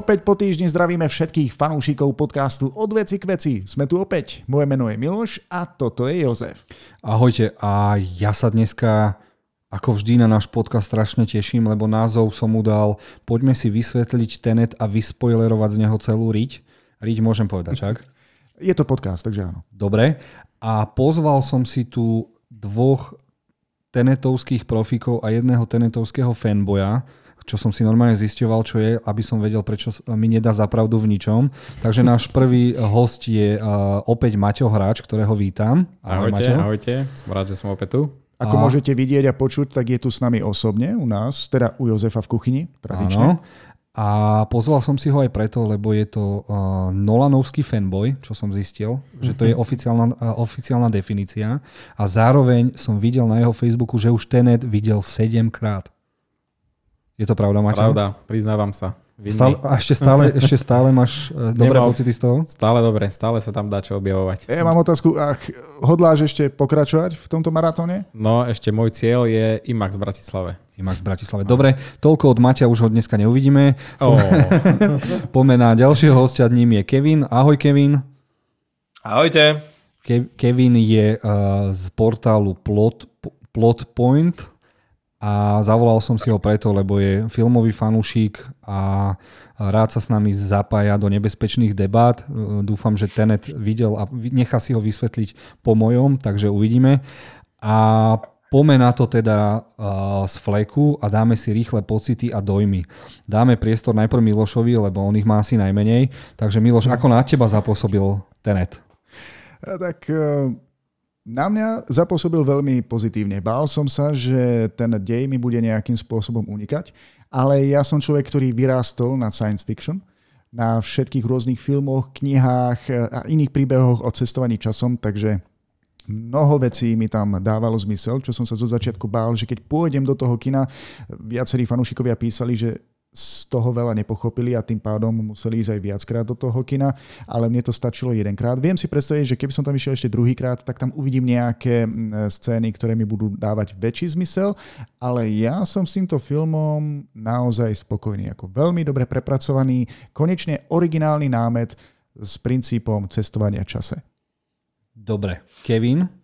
Opäť po týždni zdravíme všetkých fanúšikov podcastu Od veci k veci. Sme tu opäť. Moje meno je Miloš a toto je Jozef. Ahojte a ja sa dneska ako vždy na náš podcast strašne teším, lebo názov som mu dal Poďme si vysvetliť Tenet a vyspoilerovať z neho celú riť. Riť môžem povedať, čak? Je to podcast, takže áno. Dobre. A pozval som si tu dvoch tenetovských profikov a jedného tenetovského fanboja, čo som si normálne zisťoval, čo je, aby som vedel, prečo mi nedá zapravdu v ničom. Takže náš prvý host je uh, opäť Maťo Hráč, ktorého vítam. Ahojte, ahojte, ahojte, som rád, že som opäť tu. Ako a... môžete vidieť a počuť, tak je tu s nami osobne u nás, teda u Jozefa v kuchyni, tradične. Áno. A pozval som si ho aj preto, lebo je to uh, Nolanovský fanboy, čo som zistil, mm-hmm. že to je mhm. oficiálna, uh, oficiálna definícia. A zároveň som videl na jeho Facebooku, že už Tenet videl 7 krát. Je to pravda, Maťo? Pravda, priznávam sa. Stále, a ešte stále, ešte stále máš uh, dobré Nemal, pocity z toho? Stále dobre, stále sa tam dá čo objavovať. Ja mám otázku, ach, hodláš ešte pokračovať v tomto maratóne? No, ešte môj cieľ je IMAX v Bratislave. IMAX v Bratislave. Dobre, toľko od Maťa, už ho dneska neuvidíme. Oh. Poďme na ďalšieho hostia, ním je Kevin. Ahoj Kevin. Ahojte. Ke- Kevin je uh, z portálu Plot, Plot Point a zavolal som si ho preto, lebo je filmový fanúšik a rád sa s nami zapája do nebezpečných debát. Dúfam, že Tenet videl a nechá si ho vysvetliť po mojom, takže uvidíme. A Poďme na to teda uh, z fleku a dáme si rýchle pocity a dojmy. Dáme priestor najprv Milošovi, lebo on ich má asi najmenej. Takže Miloš, ako na teba zapôsobil Tenet? Tak uh na mňa zapôsobil veľmi pozitívne. Bál som sa, že ten dej mi bude nejakým spôsobom unikať, ale ja som človek, ktorý vyrástol na science fiction, na všetkých rôznych filmoch, knihách a iných príbehoch o cestovaní časom, takže mnoho vecí mi tam dávalo zmysel, čo som sa zo začiatku bál, že keď pôjdem do toho kina, viacerí fanúšikovia písali, že z toho veľa nepochopili a tým pádom museli ísť aj viackrát do toho kina, ale mne to stačilo jedenkrát. Viem si predstaviť, že keby som tam išiel ešte druhýkrát, tak tam uvidím nejaké scény, ktoré mi budú dávať väčší zmysel, ale ja som s týmto filmom naozaj spokojný, ako veľmi dobre prepracovaný, konečne originálny námet s princípom cestovania čase. Dobre. Kevin?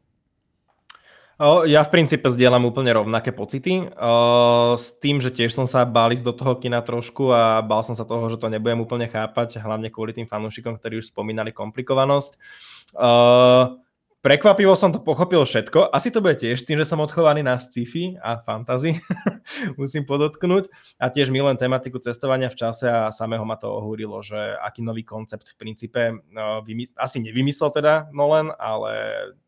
Ja v princípe zdieľam úplne rovnaké pocity. S tým, že tiež som sa bál ísť do toho kina trošku a bál som sa toho, že to nebudem úplne chápať, hlavne kvôli tým fanúšikom, ktorí už spomínali komplikovanosť. Prekvapivo som to pochopil všetko. Asi to bude tiež tým, že som odchovaný na sci-fi a fantasy, musím podotknúť. A tiež milujem tematiku cestovania v čase a samého ma to ohúrilo, že aký nový koncept v princípe asi nevymyslel teda Nolan, ale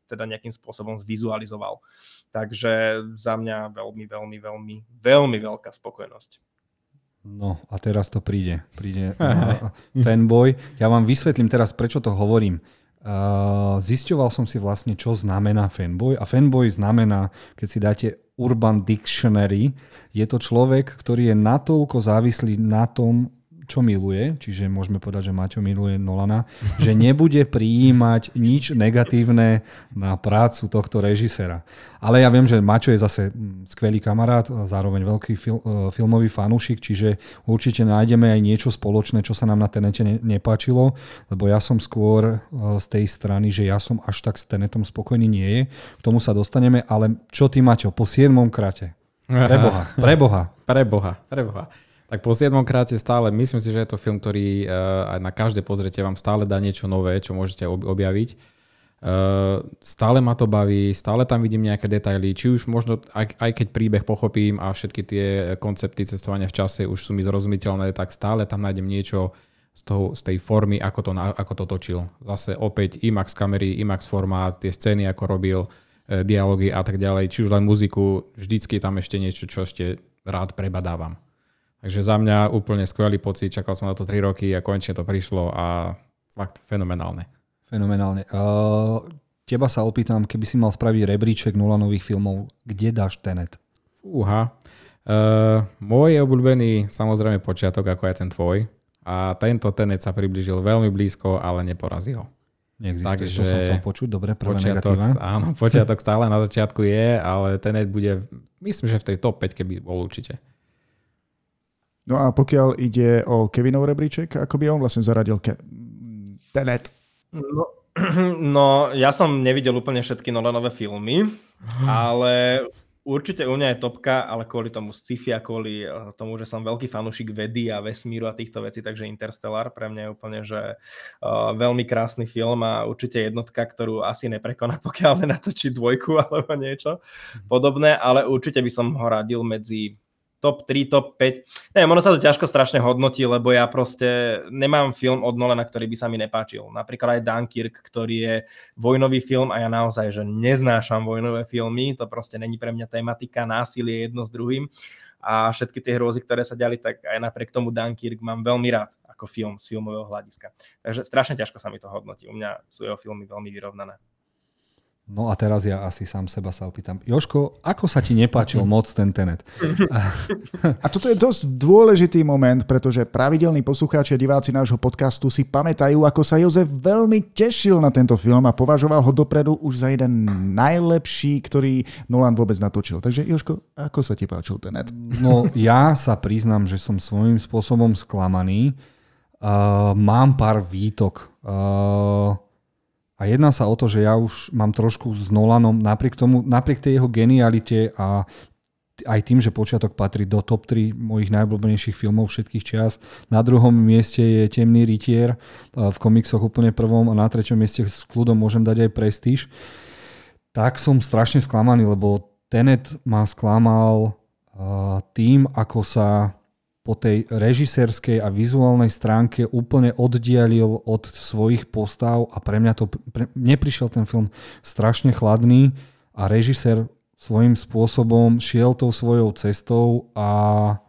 teda nejakým spôsobom zvizualizoval. Takže za mňa veľmi, veľmi, veľmi, veľmi veľká spokojnosť. No a teraz to príde. Príde fanboy. Ja vám vysvetlím teraz, prečo to hovorím. Uh, zisťoval som si vlastne, čo znamená fanboy. A fanboy znamená, keď si dáte Urban Dictionary, je to človek, ktorý je natoľko závislý na tom, čo miluje, čiže môžeme povedať, že Maťo miluje Nolana, že nebude prijímať nič negatívne na prácu tohto režisera. Ale ja viem, že Maťo je zase mm, skvelý kamarát, zároveň veľký fil, e, filmový fanúšik, čiže určite nájdeme aj niečo spoločné, čo sa nám na Tenete ne, nepáčilo, lebo ja som skôr e, z tej strany, že ja som až tak s Tenetom spokojný nie je. K tomu sa dostaneme, ale čo ty Maťo, po 7 krate? Preboha, preboha. Preboha, preboha. Tak po 7 kráte stále, myslím si, že je to film, ktorý uh, aj na každé pozretie vám stále dá niečo nové, čo môžete objaviť. Uh, stále ma to baví, stále tam vidím nejaké detaily, či už možno, aj, aj keď príbeh pochopím a všetky tie koncepty cestovania v čase už sú mi zrozumiteľné, tak stále tam nájdem niečo z, toho, z tej formy, ako to, ako to točil. Zase opäť IMAX kamery, IMAX formát, tie scény, ako robil, uh, dialógy a tak ďalej, či už len muziku, vždycky tam ešte niečo, čo ešte rád prebadávam. Takže za mňa úplne skvelý pocit, čakal som na to 3 roky a konečne to prišlo a fakt fenomenálne. Fenomenálne. Uh, teba sa opýtam, keby si mal spraviť rebríček nula nových filmov, kde dáš Tenet? Fúha. Uh, môj je obľúbený samozrejme počiatok, ako je ten tvoj. A tento Tenet sa približil veľmi blízko, ale neporazil. Neexistuje, Takže, to som chcel počuť, dobre, prvé počiatok, negatíva. Áno, počiatok stále na začiatku je, ale Tenet bude, myslím, že v tej top 5 keby bol určite. No a pokiaľ ide o Kevinov rebríček, ako by on vlastne zaradil Ke- Tenet? No, no, ja som nevidel úplne všetky Nolanové filmy, ale Určite u mňa je topka, ale kvôli tomu sci-fi a kvôli eh, tomu, že som veľký fanúšik vedy a vesmíru a týchto vecí, takže Interstellar pre mňa je úplne, že uh, veľmi krásny film a určite jednotka, ktorú asi neprekoná, pokiaľ nenatočí dvojku alebo niečo podobné, ale určite by som ho radil medzi top 3, top 5. Neviem, ono sa to ťažko strašne hodnotí, lebo ja proste nemám film od Nolana, ktorý by sa mi nepáčil. Napríklad aj Dunkirk, ktorý je vojnový film a ja naozaj, že neznášam vojnové filmy, to proste není pre mňa tematika, násilie jedno s druhým a všetky tie hrôzy, ktoré sa diali, tak aj napriek tomu Dunkirk mám veľmi rád ako film z filmového hľadiska. Takže strašne ťažko sa mi to hodnotí. U mňa sú jeho filmy veľmi vyrovnané. No a teraz ja asi sám seba sa opýtam. Joško, ako sa ti nepáčil moc ten Tenet? A toto je dosť dôležitý moment, pretože pravidelní poslucháči a diváci nášho podcastu si pamätajú, ako sa Jozef veľmi tešil na tento film a považoval ho dopredu už za jeden najlepší, ktorý Nolan vôbec natočil. Takže Joško, ako sa ti páčil Tenet? No ja sa priznám, že som svojím spôsobom sklamaný. Uh, mám pár výtok. Uh, a jedná sa o to, že ja už mám trošku s Nolanom, napriek tomu, napriek tej jeho genialite a aj tým, že počiatok patrí do top 3 mojich najobľúbenejších filmov všetkých čias. Na druhom mieste je Temný rytier, v komiksoch úplne prvom a na treťom mieste s kľudom môžem dať aj Prestíž. Tak som strašne sklamaný, lebo Tenet ma sklamal tým, ako sa po tej režisérskej a vizuálnej stránke úplne oddialil od svojich postav a pre mňa to, pre, neprišiel ten film strašne chladný a režisér svojím spôsobom šiel tou svojou cestou a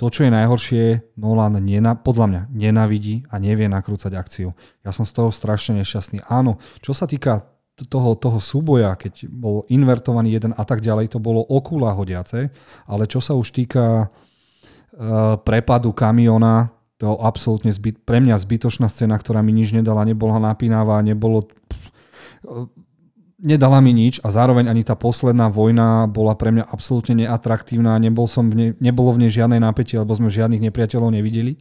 to, čo je najhoršie, Nolan nena, podľa mňa nenavidí a nevie nakrúcať akciu. Ja som z toho strašne nešťastný. Áno, čo sa týka toho, toho súboja, keď bol invertovaný jeden a tak ďalej, to bolo okula hodiace, ale čo sa už týka uh, prepadu kamiona, to absolútne zbyt, pre mňa zbytočná scéna, ktorá mi nič nedala, nebola napínavá, nebolo... Nedala mi nič a zároveň ani tá posledná vojna bola pre mňa absolútne neatraktívna, nebol som v ne, nebolo v nej žiadne napätie, lebo sme žiadnych nepriateľov nevideli.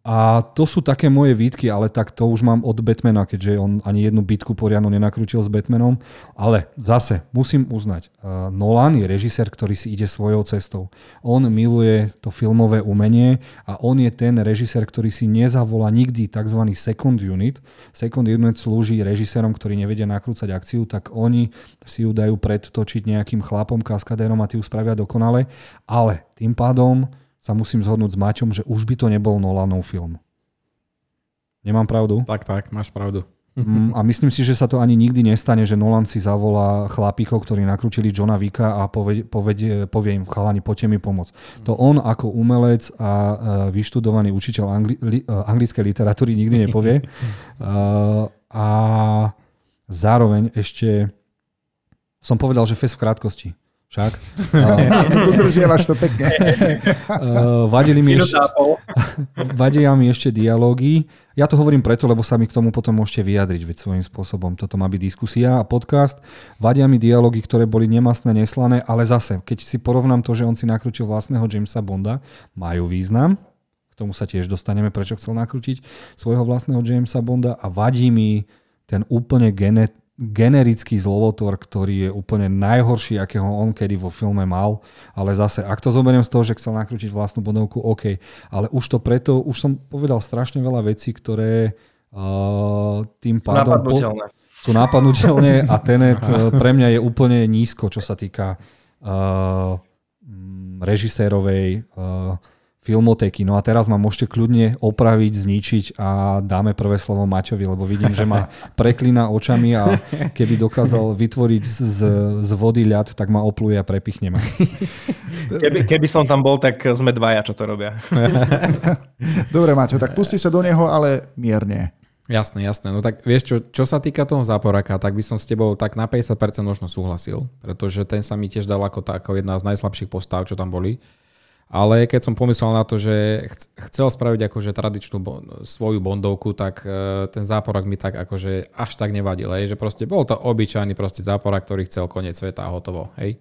A to sú také moje výtky, ale tak to už mám od Batmana, keďže on ani jednu bitku poriadnu nenakrútil s Batmanom. Ale zase musím uznať, uh, Nolan je režisér, ktorý si ide svojou cestou. On miluje to filmové umenie a on je ten režisér, ktorý si nezavolá nikdy tzv. second unit. Second unit slúži režisérom, ktorí nevedia nakrúcať akciu, tak oni si ju dajú predtočiť nejakým chlapom, kaskadérom a tí ju spravia dokonale. Ale tým pádom sa musím zhodnúť s Maťom, že už by to nebol Nolanov film. Nemám pravdu? Tak, tak, máš pravdu. Mm, a myslím si, že sa to ani nikdy nestane, že Nolan si zavolá chlapíkov, ktorí nakrútili Johna Vika a povie, povie, povie im, chalani, poďte mi pomôcť. To on ako umelec a vyštudovaný učiteľ angli, li, anglickej literatúry nikdy nepovie. a zároveň ešte som povedal, že fest v krátkosti. Však. Dodržiavaš to pekne. Uh, vadili mi ešte, vadia mi ešte dialógy. Ja to hovorím preto, lebo sa mi k tomu potom môžete vyjadriť veď svojím spôsobom. Toto má byť diskusia a podcast. Vadia mi dialógy, ktoré boli nemastné, neslané, ale zase, keď si porovnám to, že on si nakrútil vlastného Jamesa Bonda, majú význam. K tomu sa tiež dostaneme, prečo chcel nakrútiť svojho vlastného Jamesa Bonda a vadí mi ten úplne genet, generický zlolotor, ktorý je úplne najhorší, akého on kedy vo filme mal. Ale zase, ak to zoberiem z toho, že chcel nakrútiť vlastnú bodovku, OK. Ale už to preto, už som povedal strašne veľa vecí, ktoré uh, tým pádom... Po, sú nápadnutelné a Tenet uh, pre mňa je úplne nízko, čo sa týka uh, režisérovej uh, filmoteky. No a teraz ma môžete kľudne opraviť, zničiť a dáme prvé slovo Maťovi, lebo vidím, že ma preklína očami a keby dokázal vytvoriť z, z vody ľad, tak ma opluje a prepichne ma. Keby, keby som tam bol, tak sme dvaja, čo to robia. Dobre, Maťo, tak pusti sa do neho, ale mierne. Jasné, jasné. No tak vieš čo, čo sa týka toho záporaka, tak by som s tebou tak na 50% možno súhlasil, pretože ten sa mi tiež dal ako, tá, ako jedna z najslabších postav, čo tam boli. Ale keď som pomyslel na to, že chcel spraviť akože tradičnú svoju bondovku, tak e, ten záporak mi tak akože až tak nevadil, hej? že proste bol to obyčajný proste záporak, ktorý chcel koniec sveta a hotovo. Hej?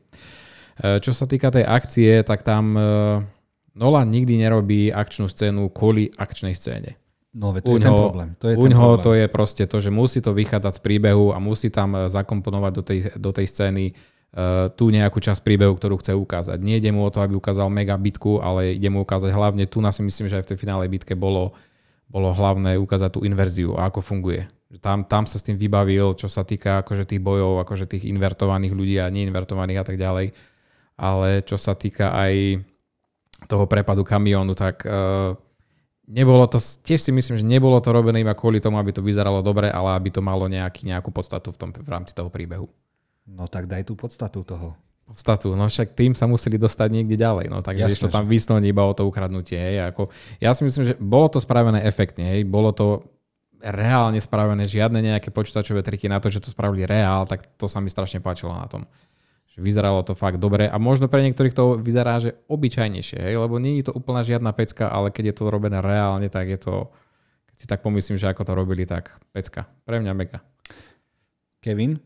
E, čo sa týka tej akcie, tak tam e, Nolan nikdy nerobí akčnú scénu kvôli akčnej scéne. No, to je ten problém. To je ten problém. to je proste to, že musí to vychádzať z príbehu a musí tam e, zakomponovať do tej, do tej scény tú nejakú časť príbehu, ktorú chce ukázať. Nie ide mu o to, aby ukázal mega bitku, ale ide mu ukázať hlavne, tu na si myslím, že aj v tej finálnej bitke bolo, bolo hlavné ukázať tú inverziu a ako funguje. Tam, tam sa s tým vybavil, čo sa týka akože tých bojov, akože tých invertovaných ľudí a neinvertovaných a tak ďalej. Ale čo sa týka aj toho prepadu kamiónu, tak uh, nebolo to, tiež si myslím, že nebolo to robené iba kvôli tomu, aby to vyzeralo dobre, ale aby to malo nejaký, nejakú podstatu v, tom, v rámci toho príbehu. No tak daj tú podstatu toho. Podstatu, no však tým sa museli dostať niekde ďalej, no takže to tam vysnúť iba o to ukradnutie, hej, ako, ja si myslím, že bolo to spravené efektne, hej, bolo to reálne spravené, žiadne nejaké počítačové triky na to, že to spravili reál, tak to sa mi strašne páčilo na tom. Vyzeralo to fakt dobre a možno pre niektorých to vyzerá, že obyčajnejšie, hej? lebo nie je to úplná žiadna pecka, ale keď je to robené reálne, tak je to, keď si tak pomyslím, že ako to robili, tak pecka. Pre mňa mega. Kevin?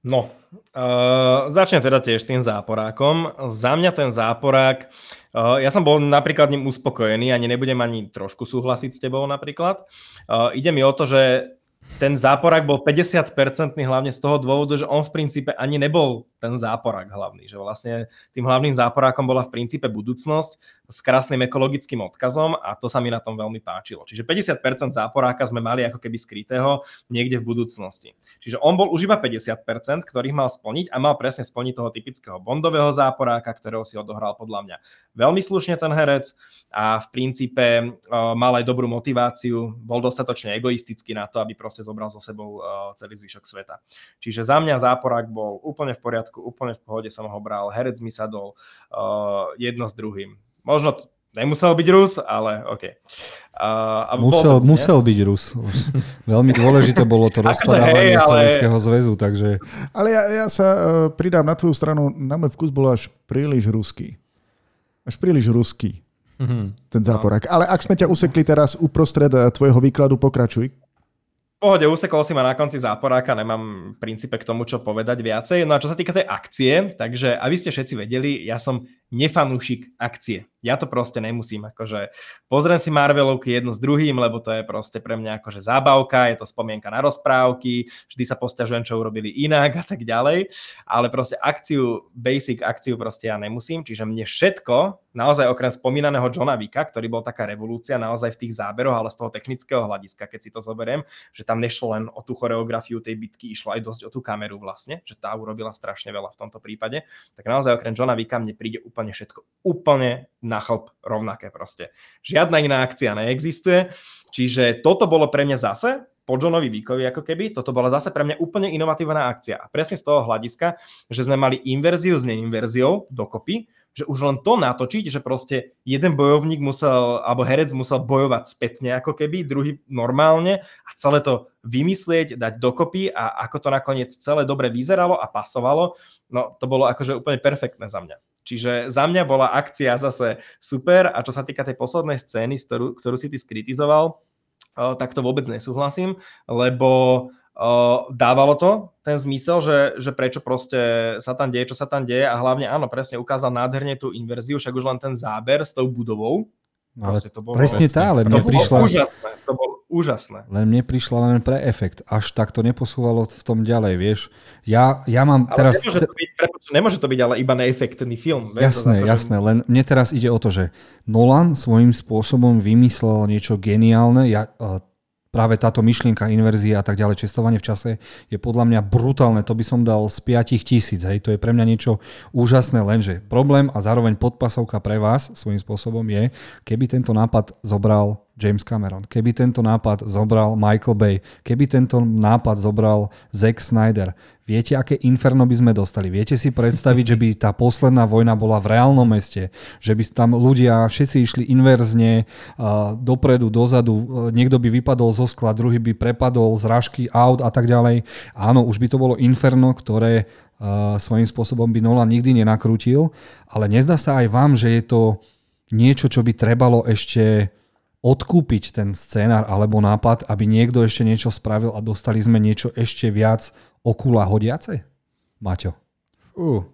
No, uh, začnem teda tiež tým záporákom. Za mňa ten záporák, uh, ja som bol napríklad ním uspokojený, ani nebudem ani trošku súhlasiť s tebou napríklad. Uh, ide mi o to, že ten záporák bol 50-percentný hlavne z toho dôvodu, že on v princípe ani nebol ten záporák hlavný. Že vlastne tým hlavným záporákom bola v princípe budúcnosť s krásnym ekologickým odkazom a to sa mi na tom veľmi páčilo. Čiže 50% záporáka sme mali ako keby skrytého niekde v budúcnosti. Čiže on bol už iba 50%, ktorých mal splniť a mal presne splniť toho typického bondového záporáka, ktorého si odohral podľa mňa veľmi slušne ten herec a v princípe uh, mal aj dobrú motiváciu, bol dostatočne egoistický na to, aby proste zobral so sebou uh, celý zvyšok sveta. Čiže za mňa záporák bol úplne v poriadku úplne v pohode som ho bral, herec mi sadol uh, jedno s druhým. Možno t- nemusel byť Rus, ale OK. Uh, musel, to, musel byť Rus. Veľmi dôležité bolo to rozpadávanie ale... Sovjetského zväzu, takže... Ale ja, ja sa uh, pridám na tvoju stranu, na môj vkus bol až príliš ruský. Až príliš ruský. Mm-hmm. Ten záporák. No. Ale ak sme ťa usekli teraz uprostred uh, tvojho výkladu, pokračuj pohode, usekol si ma na konci záporáka, nemám v princípe k tomu, čo povedať viacej. No a čo sa týka tej akcie, takže aby ste všetci vedeli, ja som nefanúšik akcie. Ja to proste nemusím, akože pozriem si Marvelovky jedno s druhým, lebo to je proste pre mňa akože zábavka, je to spomienka na rozprávky, vždy sa postiažujem, čo urobili inak a tak ďalej, ale proste akciu, basic akciu proste ja nemusím, čiže mne všetko, naozaj okrem spomínaného Johna Vika, ktorý bol taká revolúcia naozaj v tých záberoch, ale z toho technického hľadiska, keď si to zoberiem, že tam nešlo len o tú choreografiu tej bitky, išlo aj dosť o tú kameru vlastne, že tá urobila strašne veľa v tomto prípade, tak naozaj okrem Johna Vika mne príde úplne úplne všetko úplne na chlp rovnaké proste. Žiadna iná akcia neexistuje, čiže toto bolo pre mňa zase po Johnovi Víkovi ako keby, toto bola zase pre mňa úplne inovatívna akcia. A presne z toho hľadiska, že sme mali inverziu s neinverziou dokopy, že už len to natočiť, že proste jeden bojovník musel, alebo herec musel bojovať spätne ako keby, druhý normálne a celé to vymyslieť, dať dokopy a ako to nakoniec celé dobre vyzeralo a pasovalo, no to bolo akože úplne perfektné za mňa. Čiže za mňa bola akcia zase super a čo sa týka tej poslednej scény, ktorú, ktorú si ty skritizoval, tak to vôbec nesúhlasím, lebo dávalo to ten zmysel, že, že prečo proste sa tam deje, čo sa tam deje a hlavne áno, presne ukázal nádherne tú inverziu, však už len ten záber s tou budovou, No, ale to bolo presne tá, ale mne to prišla... Bolo úžasné, to bolo úžasné. Len mne prišla len pre efekt. Až tak to neposúvalo v tom ďalej, vieš. Ja, ja mám ale teraz... Nemôže to, byť, nemôže to byť ale iba neefektný film. Vieš, jasné, to jasné. Len mne teraz ide o to, že Nolan svojím spôsobom vymyslel niečo geniálne. Ja, uh, práve táto myšlienka, inverzia a tak ďalej, čestovanie v čase je podľa mňa brutálne. To by som dal z 5 tisíc. Hej. To je pre mňa niečo úžasné, lenže problém a zároveň podpasovka pre vás svojím spôsobom je, keby tento nápad zobral James Cameron, keby tento nápad zobral Michael Bay, keby tento nápad zobral Zack Snyder, viete, aké inferno by sme dostali? Viete si predstaviť, že by tá posledná vojna bola v reálnom meste, že by tam ľudia všetci išli inverzne, dopredu, dozadu, niekto by vypadol zo skla, druhý by prepadol z ražky aut a tak ďalej. Áno, už by to bolo inferno, ktoré svojím spôsobom by Nolan nikdy nenakrútil, ale nezdá sa aj vám, že je to niečo, čo by trebalo ešte odkúpiť ten scénar alebo nápad, aby niekto ešte niečo spravil a dostali sme niečo ešte viac okula hodiace? Maťo. Fú.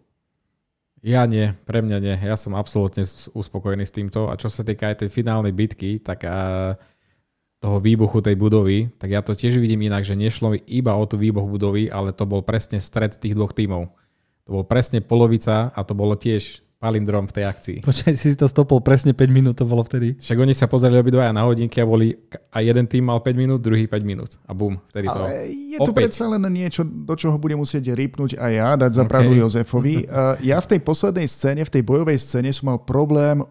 Ja nie, pre mňa nie. Ja som absolútne uspokojený s týmto. A čo sa týka aj tej finálnej bitky, tak a toho výbuchu tej budovy, tak ja to tiež vidím inak, že nešlo iba o tú výbuch budovy, ale to bol presne stred tých dvoch tímov. To bol presne polovica a to bolo tiež palindrom v tej akcii. Počkaj, si to stopol presne 5 minút, to bolo vtedy. Však oni sa pozreli obidvaja na hodinky a boli, a jeden tým mal 5 minút, druhý 5 minút. A bum, vtedy to. Ale je tu predsa len niečo, do čoho budem musieť rýpnuť aj ja, dať za pravdu okay. Jozefovi. ja v tej poslednej scéne, v tej bojovej scéne som mal problém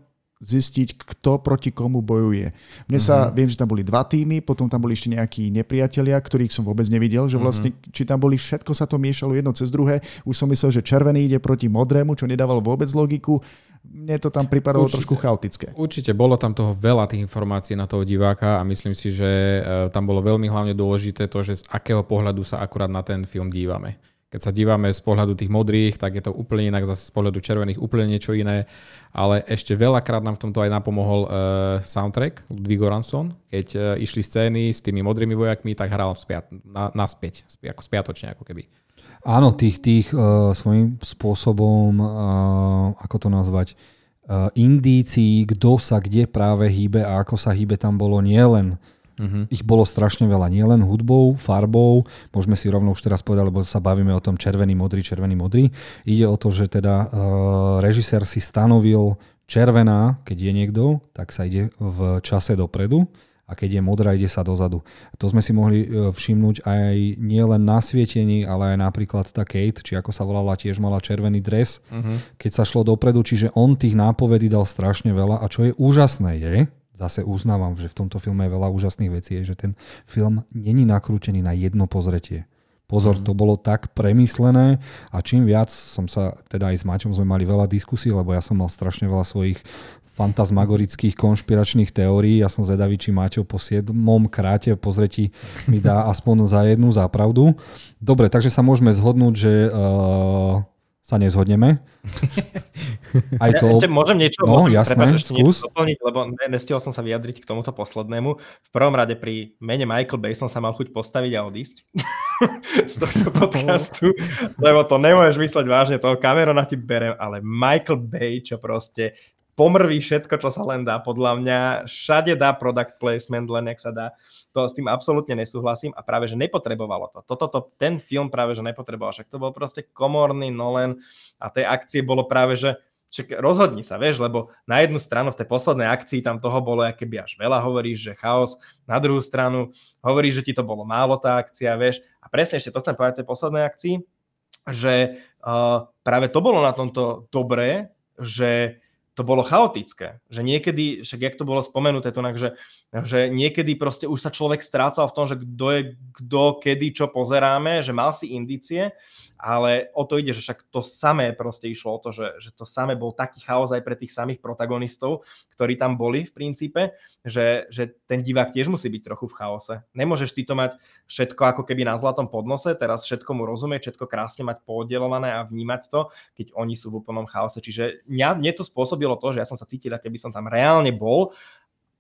zistiť, kto proti komu bojuje. Mne sa, uh-huh. viem, že tam boli dva týmy, potom tam boli ešte nejakí nepriatelia, ktorých som vôbec nevidel, že vlastne, uh-huh. či tam boli, všetko sa to miešalo jedno cez druhé. Už som myslel, že červený ide proti modrému, čo nedávalo vôbec logiku. Mne to tam pripadalo určite, trošku chaotické. Určite, bolo tam toho veľa tých informácií na toho diváka a myslím si, že e, tam bolo veľmi hlavne dôležité to, že z akého pohľadu sa akurát na ten film dívame. Keď sa dívame z pohľadu tých modrých, tak je to úplne inak, zase z pohľadu červených úplne niečo iné. Ale ešte veľakrát nám v tomto aj napomohol uh, soundtrack Ludwig Goranson. Keď uh, išli scény s tými modrými vojakmi, tak hral spiat, na, naspäť, ako spiatočne ako keby. Áno, tých, tých uh, svojím spôsobom, uh, ako to nazvať, indícií, kto sa kde práve hýbe a ako sa hýbe tam bolo nielen Uh-huh. Ich bolo strašne veľa, nielen hudbou, farbou, môžeme si rovno už teraz povedať, lebo sa bavíme o tom červený, modrý, červený, modrý. Ide o to, že teda uh, režisér si stanovil červená, keď je niekto, tak sa ide v čase dopredu a keď je modrá, ide sa dozadu. To sme si mohli e, všimnúť aj nielen na svietení, ale aj napríklad tá Kate, či ako sa volala, tiež mala červený dres, uh-huh. keď sa šlo dopredu, čiže on tých nápovedí dal strašne veľa a čo je úžasné je, zase uznávam, že v tomto filme je veľa úžasných vecí, je, že ten film není nakrútený na jedno pozretie. Pozor, mm. to bolo tak premyslené a čím viac som sa, teda aj s Maťom sme mali veľa diskusí, lebo ja som mal strašne veľa svojich fantasmagorických konšpiračných teórií. Ja som zvedavý, či Maťo po siedmom kráte pozretí mi dá aspoň za jednu zápravdu. Dobre, takže sa môžeme zhodnúť, že uh, sa nezhodneme. Aj to... Ja ešte môžem niečo, no, môžem, jasné, prepáč, ešte skús. niečo doplniť, lebo ne, nestihol som sa vyjadriť k tomuto poslednému. V prvom rade pri mene Michael Bay som sa mal chuť postaviť a odísť z tohto podcastu, lebo to nemôžeš mysleť vážne, toho Camerona ti berem, ale Michael Bay, čo proste pomrví všetko, čo sa len dá, podľa mňa. Všade dá product placement, len jak sa dá. To s tým absolútne nesúhlasím a práve, že nepotrebovalo to. Toto, to, ten film práve, že nepotreboval. Však to bol proste komorný Nolan a tej akcie bolo práve, že Čak rozhodni sa, vieš, lebo na jednu stranu v tej poslednej akcii tam toho bolo keby až veľa, hovoríš, že chaos, na druhú stranu hovoríš, že ti to bolo málo tá akcia, vieš, a presne ešte to chcem povedať tej poslednej akcii, že uh, práve to bolo na tomto dobré, že to bolo chaotické. Že niekedy, však jak to bolo spomenuté, to, že, že niekedy proste už sa človek strácal v tom, že kto je kto, kedy, čo pozeráme, že mal si indície ale o to ide, že však to samé proste išlo o to, že, že to samé bol taký chaos aj pre tých samých protagonistov, ktorí tam boli v princípe, že, že ten divák tiež musí byť trochu v chaose. Nemôžeš ty to mať všetko ako keby na zlatom podnose, teraz všetko mu rozumieť, všetko krásne mať pooddelované a vnímať to, keď oni sú v úplnom chaose. Čiže mňa, mne to spôsobilo to, že ja som sa cítil, keby som tam reálne bol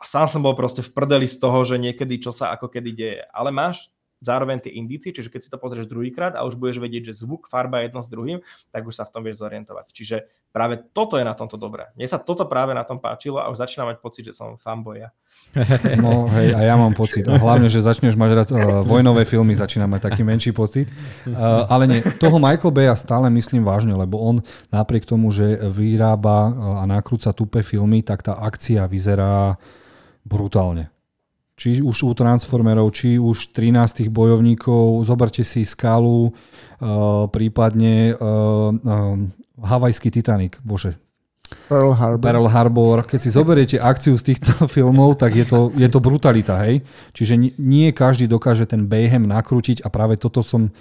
a sám som bol proste v prdeli z toho, že niekedy čo sa ako kedy deje. Ale máš zároveň tie indície, čiže keď si to pozrieš druhýkrát a už budeš vedieť, že zvuk, farba je jedno s druhým, tak už sa v tom vieš zorientovať. Čiže práve toto je na tomto dobré. Mne sa toto práve na tom páčilo a už začínam mať pocit, že som fanboy. No hej, a ja mám pocit. A hlavne, že začneš mať rád uh, vojnové filmy, začínam mať taký menší pocit. Uh, ale nie, toho Michael Baya stále myslím vážne, lebo on napriek tomu, že vyrába uh, a nakrúca tupé filmy, tak tá akcia vyzerá brutálne či už u Transformerov, či už 13 bojovníkov, zoberte si skalu, uh, prípadne uh, uh, havajský Titanic, bože. Pearl Harbor. Pearl Harbor. Keď si zoberiete akciu z týchto filmov, tak je to, je to brutalita, hej? Čiže nie každý dokáže ten Bayhem nakrútiť a práve toto som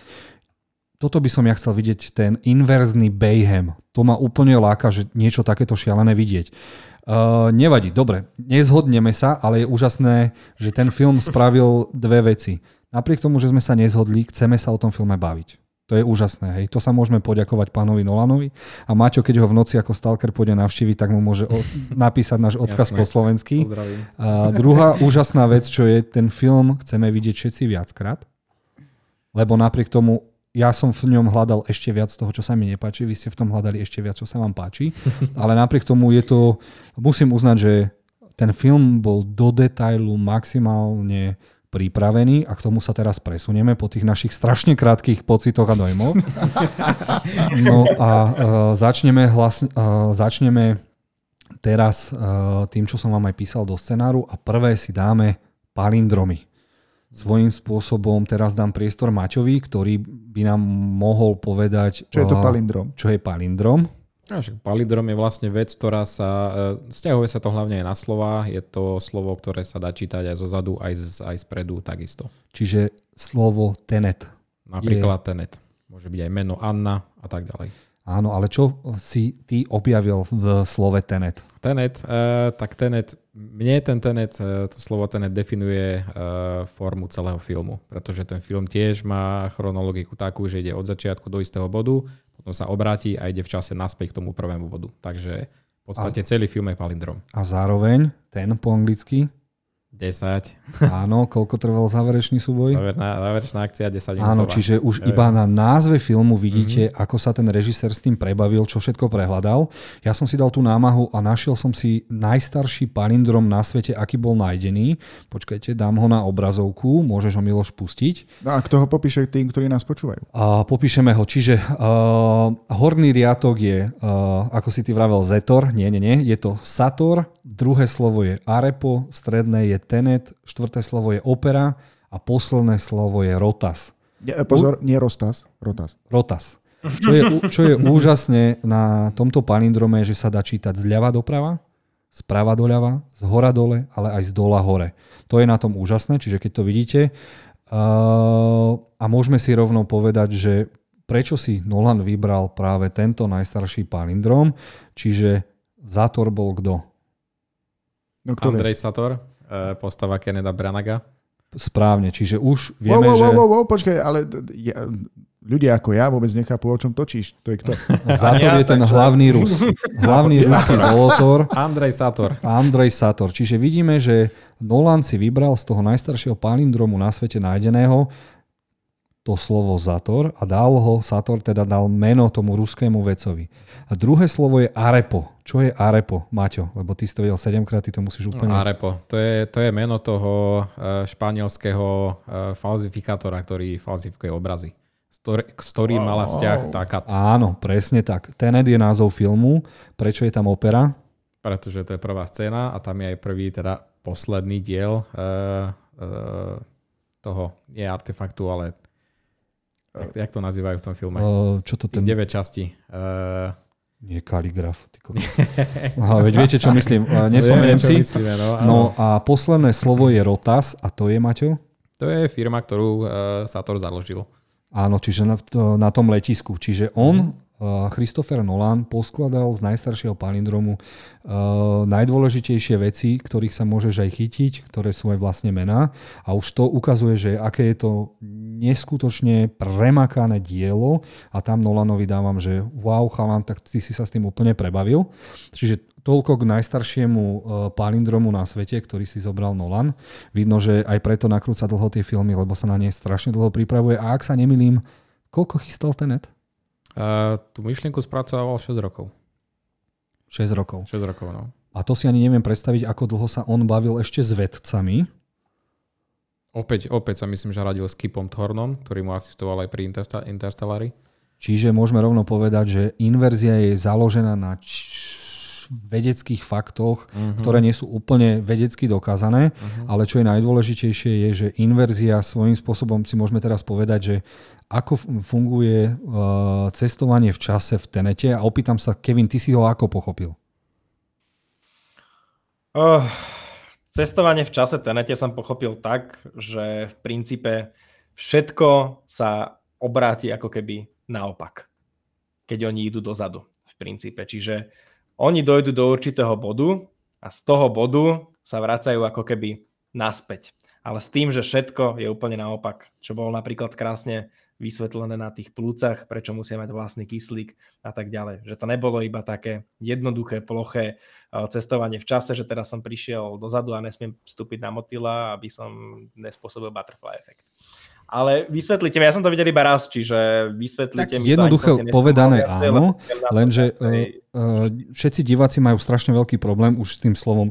toto by som ja chcel vidieť, ten inverzný Bayhem. To ma úplne láka, že niečo takéto šialené vidieť. Uh, nevadí, dobre, nezhodneme sa, ale je úžasné, že ten film spravil dve veci. Napriek tomu, že sme sa nezhodli, chceme sa o tom filme baviť. To je úžasné, hej. To sa môžeme poďakovať pánovi Nolanovi. A Maťo, keď ho v noci ako stalker pôjde navštíviť, tak mu môže o, napísať náš odkaz Jasné. po slovensky. A druhá úžasná vec, čo je, ten film chceme vidieť všetci viackrát, lebo napriek tomu ja som v ňom hľadal ešte viac toho, čo sa mi nepáči, vy ste v tom hľadali ešte viac, čo sa vám páči, ale napriek tomu je to, musím uznať, že ten film bol do detailu maximálne pripravený a k tomu sa teraz presunieme po tých našich strašne krátkých pocitoch a dojmoch. No a uh, začneme, hlas, uh, začneme teraz uh, tým, čo som vám aj písal do scenáru a prvé si dáme palindromy svojím spôsobom teraz dám priestor Maťovi, ktorý by nám mohol povedať... Čo je to palindrom? Čo je palindrom? No, palindrom je vlastne vec, ktorá sa... E, vzťahuje sa to hlavne aj na slova. Je to slovo, ktoré sa dá čítať aj zo zadu, aj, z, aj spredu takisto. Čiže slovo tenet. Napríklad je... tenet. Môže byť aj meno Anna a tak ďalej. Áno, ale čo si ty objavil v slove tenet? Tenet, uh, tak tenet, mne ten tenet, uh, to slovo tenet definuje uh, formu celého filmu, pretože ten film tiež má chronologiku takú, že ide od začiatku do istého bodu, potom sa obráti a ide v čase naspäť k tomu prvému bodu. Takže v podstate a, celý film je palindrom. A zároveň ten po anglicky? 10. Áno, koľko trval záverečný súboj? Záverečná, záverečná akcia 10 minútová. Áno, čiže už iba na názve filmu vidíte, mm-hmm. ako sa ten režisér s tým prebavil, čo všetko prehľadal. Ja som si dal tú námahu a našiel som si najstarší palindrom na svete, aký bol nájdený. Počkajte, dám ho na obrazovku, môžeš ho Miloš pustiť. No a kto ho popíše tým, ktorí nás počúvajú? A popíšeme ho. Čiže uh, horný riadok je, uh, ako si ty vravel, Zetor. Nie, nie, nie. Je to Sator, druhé slovo je Arepo, stredné je Tenet, štvrté slovo je opera a posledné slovo je rotas. Nie, pozor, nie Rostas, rotas. Rotas. Čo je, čo je úžasné na tomto palindrome, že sa dá čítať zľava doprava, sprava doľava, z hora dole, ale aj z dola hore. To je na tom úžasné, čiže keď to vidíte, uh, a môžeme si rovno povedať, že prečo si Nolan vybral práve tento najstarší palindrom, čiže Zator bol kto? No, Andrej Sator. E, postava Kenneda Branaga. Správne, čiže už vieme, wow, wow, že... Wow, wow, wow, počkaj, ale ja, ľudia ako ja vôbec nechápu, o čom točíš. To je kto? Zátor je ten hlavný Rus. Hlavný ruský zolotor. Andrej Sator. Andrej Sator. Čiže vidíme, že Nolan si vybral z toho najstaršieho palindromu na svete nájdeného to slovo Zator a dal ho, Sator teda dal meno tomu ruskému vecovi. A druhé slovo je Arepo. Čo je Arepo, Maťo? Lebo ty si to videl 7 krát, ty to musíš úplne... No, Arepo, to je, to je meno toho uh, španielského uh, falzifikátora, ktorý falzifikuje obrazy. S, ktorým mala vzťah tá kat. Áno, presne tak. Tenet je názov filmu. Prečo je tam opera? Pretože to je prvá scéna a tam je aj prvý, teda posledný diel uh, uh, toho, nie artefaktu, ale Jak, jak to nazývajú v tom filme? Uh, čo to ten... 9 častí. Uh... Nie kaligraf. Aha, veď viete, čo myslím. Nespomeniem si. Myslíme, no, no a posledné slovo je Rotas a to je, Maťo? To je firma, ktorú uh, Sator založil. Áno, čiže na, to, na tom letisku. Čiže on mm. Christopher Nolan poskladal z najstaršieho palindromu uh, najdôležitejšie veci, ktorých sa môžeš aj chytiť, ktoré sú aj vlastne mená. A už to ukazuje, že aké je to neskutočne premakané dielo a tam Nolanovi dávam, že wow, chalan, tak ty si sa s tým úplne prebavil. Čiže toľko k najstaršiemu uh, palindromu na svete, ktorý si zobral Nolan. Vidno, že aj preto nakrúca dlho tie filmy, lebo sa na ne strašne dlho pripravuje. A ak sa nemilím, koľko chystal Tenet? Uh, tú myšlienku spracovával 6 rokov. 6 rokov. 6 rokov, no. A to si ani neviem predstaviť, ako dlho sa on bavil ešte s vedcami. Opäť, opäť sa myslím, že radil s Kipom Thornom, ktorý mu asistoval aj pri Interstellari. Čiže môžeme rovno povedať, že inverzia je založená na č- vedeckých faktoch, uh-huh. ktoré nie sú úplne vedecky dokázané, uh-huh. ale čo je najdôležitejšie je, že inverzia svojím spôsobom si môžeme teraz povedať, že ako funguje uh, cestovanie v čase v Tenete a opýtam sa, Kevin, ty si ho ako pochopil? Oh, cestovanie v čase Tenete som pochopil tak, že v princípe všetko sa obráti ako keby naopak, keď oni idú dozadu v princípe. Čiže oni dojdú do určitého bodu a z toho bodu sa vracajú ako keby naspäť. Ale s tým, že všetko je úplne naopak, čo bolo napríklad krásne vysvetlené na tých plúcach, prečo musia mať vlastný kyslík a tak ďalej. Že to nebolo iba také jednoduché, ploché cestovanie v čase, že teraz som prišiel dozadu a nesmiem vstúpiť na motýla, aby som nespôsobil butterfly efekt. Ale vysvetlite mi, ja som to videl iba raz, čiže vysvetlite tak mi. Jednoduché povedané áno, lenže uh, uh, všetci diváci majú strašne veľký problém už s tým slovom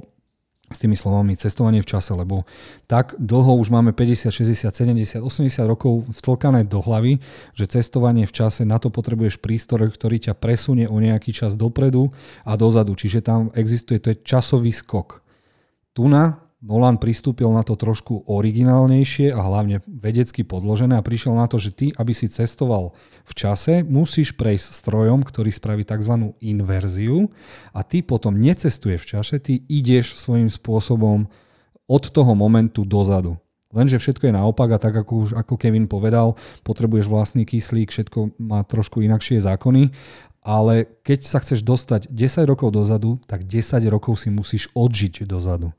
s tými slovami cestovanie v čase, lebo tak dlho už máme 50, 60, 70, 80 rokov vtlkané do hlavy, že cestovanie v čase, na to potrebuješ prístor, ktorý ťa presunie o nejaký čas dopredu a dozadu. Čiže tam existuje, to je časový skok. Tu na Nolan pristúpil na to trošku originálnejšie a hlavne vedecky podložené a prišiel na to, že ty, aby si cestoval v čase, musíš prejsť strojom, ktorý spraví tzv. inverziu a ty potom necestuješ v čase, ty ideš svojím spôsobom od toho momentu dozadu. Lenže všetko je naopak a tak ako už ako Kevin povedal, potrebuješ vlastný kyslík, všetko má trošku inakšie zákony ale keď sa chceš dostať 10 rokov dozadu, tak 10 rokov si musíš odžiť dozadu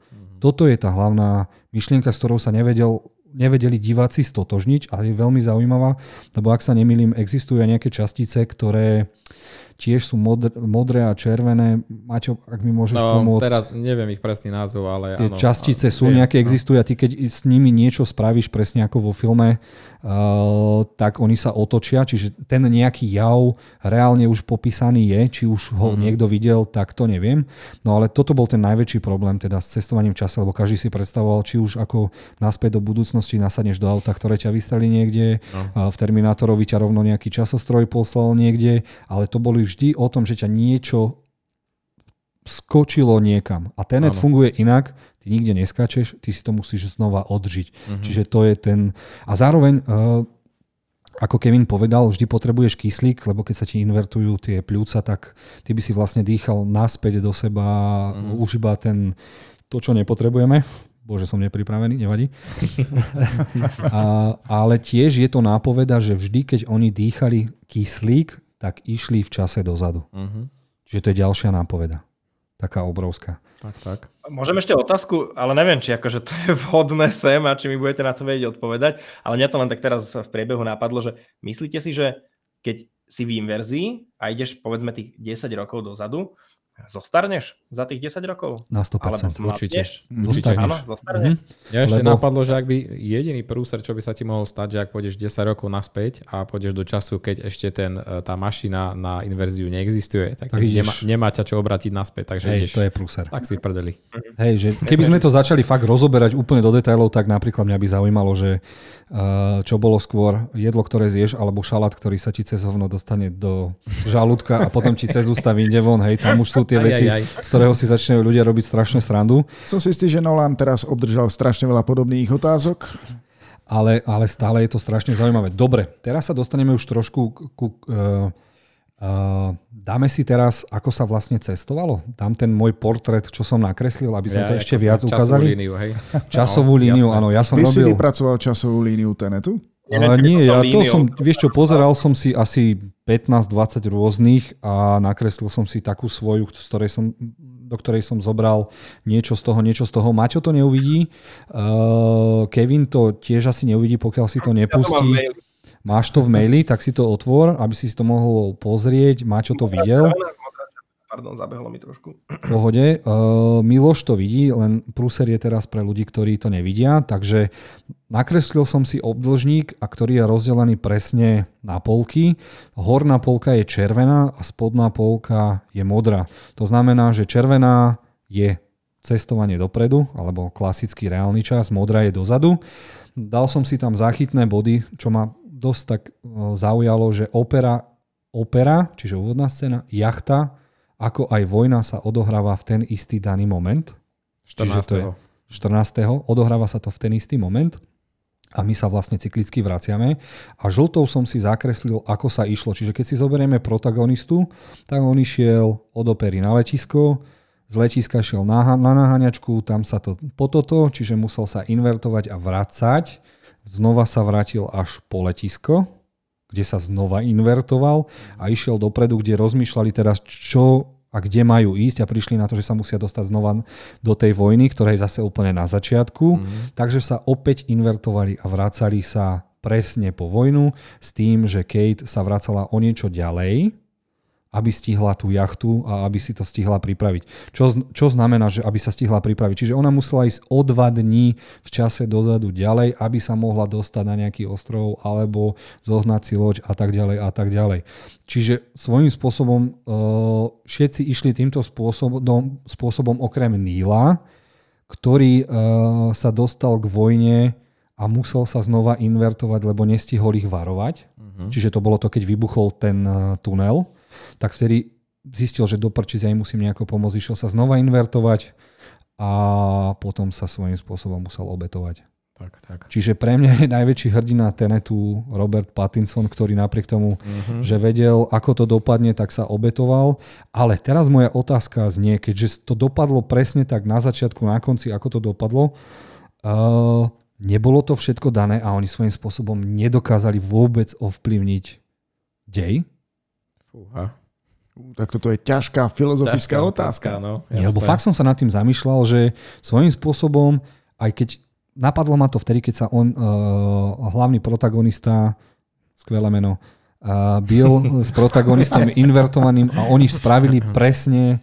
toto je tá hlavná myšlienka, s ktorou sa nevedel, nevedeli diváci stotožniť, ale je veľmi zaujímavá, lebo ak sa nemýlim, existujú aj nejaké častice, ktoré tiež sú modr, modré a červené. Maťo, ak mi môžeš no, pomôcť. teraz neviem ich presný názov, ale Tie áno, častice sú, viem, nejaké no. existujú a ty keď s nimi niečo spravíš presne ako vo filme, uh, tak oni sa otočia, čiže ten nejaký jav reálne už popísaný je, či už ho mm-hmm. niekto videl, tak to neviem. No ale toto bol ten najväčší problém teda s cestovaním čase, lebo každý si predstavoval, či už ako naspäť do budúcnosti nasadneš do auta, ktoré ťa vystrelí niekde, no. v Terminátorovi ťa rovno nejaký časostroj poslal niekde, ale to boli vždy o tom, že ťa niečo skočilo niekam. A Tenet ano. funguje inak, ty nikde neskačeš, ty si to musíš znova odžiť. Uh-huh. Čiže to je ten... A zároveň, uh, ako Kevin povedal, vždy potrebuješ kyslík, lebo keď sa ti invertujú tie pľúca, tak ty by si vlastne dýchal naspäť do seba uh-huh. už iba ten, to, čo nepotrebujeme. Bože, som nepripravený, nevadí. a, ale tiež je to nápoveda, že vždy, keď oni dýchali kyslík, tak išli v čase dozadu. Uh-huh. Čiže to je ďalšia nápoveda. Taká obrovská. Tak, tak. Môžem ešte otázku, ale neviem, či akože to je vhodné sem a či mi budete na to vedieť odpovedať, ale mňa to len tak teraz v priebehu napadlo, že myslíte si, že keď si v inverzii a ideš povedzme tých 10 rokov dozadu, Zostarneš za tých 10 rokov? Na 100%. Alebo určite. určite. Áno, zostarneš. Mm-hmm. Ja ešte Lebo... napadlo, že ak by jediný prúser, čo by sa ti mohol stať, že ak pôjdeš 10 rokov naspäť a pôjdeš do času, keď ešte ten, e, tá mašina na inverziu neexistuje, tak, tak nemá, nemá ťa čo obrátiť naspäť. Takže Hej, ideš, to je prúser. Tak si prdeli. Hej, že keby sme to začali fakt rozoberať úplne do detailov, tak napríklad mňa by zaujímalo, že uh, čo bolo skôr jedlo, ktoré zješ, alebo šalát, ktorý sa ti cez hovno dostane do žalúdka a potom ti cez ústa vyjde von. Hej, tam už sú tie aj, veci, aj, aj. z ktorého si začínajú ľudia robiť strašne srandu. Som si istý, že Nolan teraz obdržal strašne veľa podobných otázok. Ale, ale stále je to strašne zaujímavé. Dobre, teraz sa dostaneme už trošku ku... Uh, uh, dáme si teraz, ako sa vlastne cestovalo? Dám ten môj portrét, čo som nakreslil, aby sme ja, to ešte viac časovú ukázali. Líniu, hej. Časovú no, líniu, áno. Ja som Ty robil... si vypracoval časovú líniu Tenetu? Ale nie, ja to som, vieš čo, pozeral som si asi 15-20 rôznych a nakreslil som si takú svoju, z ktorej som, do ktorej som zobral niečo z toho, niečo z toho. Maťo to neuvidí, uh, Kevin to tiež asi neuvidí, pokiaľ si to nepustí. Máš to v maili, tak si to otvor, aby si si to mohol pozrieť. Maťo to videl. Pardon, zabehlo mi trošku. V pohode. Uh, Miloš to vidí, len prúser je teraz pre ľudí, ktorí to nevidia. Takže nakreslil som si obdlžník, a ktorý je rozdelený presne na polky. Horná polka je červená a spodná polka je modrá. To znamená, že červená je cestovanie dopredu, alebo klasický reálny čas, modrá je dozadu. Dal som si tam záchytné body, čo ma dosť tak e, zaujalo, že opera, opera čiže úvodná scéna, jachta, ako aj vojna sa odohráva v ten istý daný moment. 14. To je 14. Odohráva sa to v ten istý moment a my sa vlastne cyklicky vraciame. A žltou som si zakreslil, ako sa išlo. Čiže keď si zoberieme protagonistu, tak on išiel od opery na letisko, z letiska šiel na, na naháňačku, tam sa to po toto, čiže musel sa invertovať a vracať. Znova sa vrátil až po letisko, kde sa znova invertoval a išiel dopredu, kde rozmýšľali teraz, čo a kde majú ísť a prišli na to, že sa musia dostať znova do tej vojny, ktorá je zase úplne na začiatku. Mm. Takže sa opäť invertovali a vracali sa presne po vojnu s tým, že Kate sa vracala o niečo ďalej, aby stihla tú jachtu a aby si to stihla pripraviť. Čo, čo znamená, že aby sa stihla pripraviť? Čiže ona musela ísť o dva dní v čase dozadu ďalej, aby sa mohla dostať na nejaký ostrov alebo zohnať si loď a tak ďalej a tak ďalej. Čiže svojím spôsobom uh, všetci išli týmto spôsobom, spôsobom okrem Níla, ktorý uh, sa dostal k vojne a musel sa znova invertovať, lebo nestihol ich varovať. Uh-huh. Čiže to bolo to, keď vybuchol ten uh, tunel tak vtedy zistil, že do prčic ja musím nejako pomôcť, išiel sa znova invertovať a potom sa svojím spôsobom musel obetovať. Tak, tak. Čiže pre mňa je najväčší hrdina Tenetu Robert Pattinson, ktorý napriek tomu, uh-huh. že vedel, ako to dopadne, tak sa obetoval. Ale teraz moja otázka znie, keďže to dopadlo presne tak na začiatku, na konci, ako to dopadlo, uh, nebolo to všetko dané a oni svojím spôsobom nedokázali vôbec ovplyvniť dej? Fúha. Tak toto je ťažká filozofická ťažká otázka. otázka no, Nie, lebo fakt som sa nad tým zamýšľal, že svojím spôsobom, aj keď napadlo ma to vtedy, keď sa on, uh, hlavný protagonista, skvelé meno, uh, byl s protagonistom invertovaným a oni spravili presne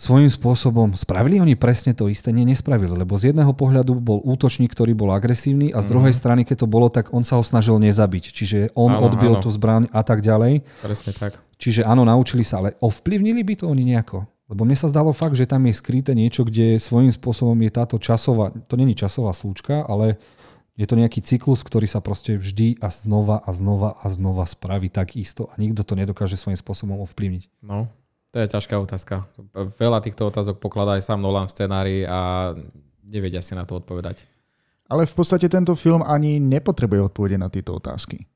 svojím spôsobom spravili oni presne to isté? Nie, nespravili, lebo z jedného pohľadu bol útočník, ktorý bol agresívny a z druhej mm. strany, keď to bolo, tak on sa ho snažil nezabiť. Čiže on áno, odbil áno. tú zbraň a tak ďalej. Presne tak. Čiže áno, naučili sa, ale ovplyvnili by to oni nejako? Lebo mne sa zdalo fakt, že tam je skryté niečo, kde svojím spôsobom je táto časová, to není časová slúčka, ale je to nejaký cyklus, ktorý sa proste vždy a znova a znova a znova spraví tak isto a nikto to nedokáže svojím spôsobom ovplyvniť. No, to je ťažká otázka. Veľa týchto otázok pokladá aj sám Nolan v scenári a nevedia si na to odpovedať. Ale v podstate tento film ani nepotrebuje odpovede na tieto otázky.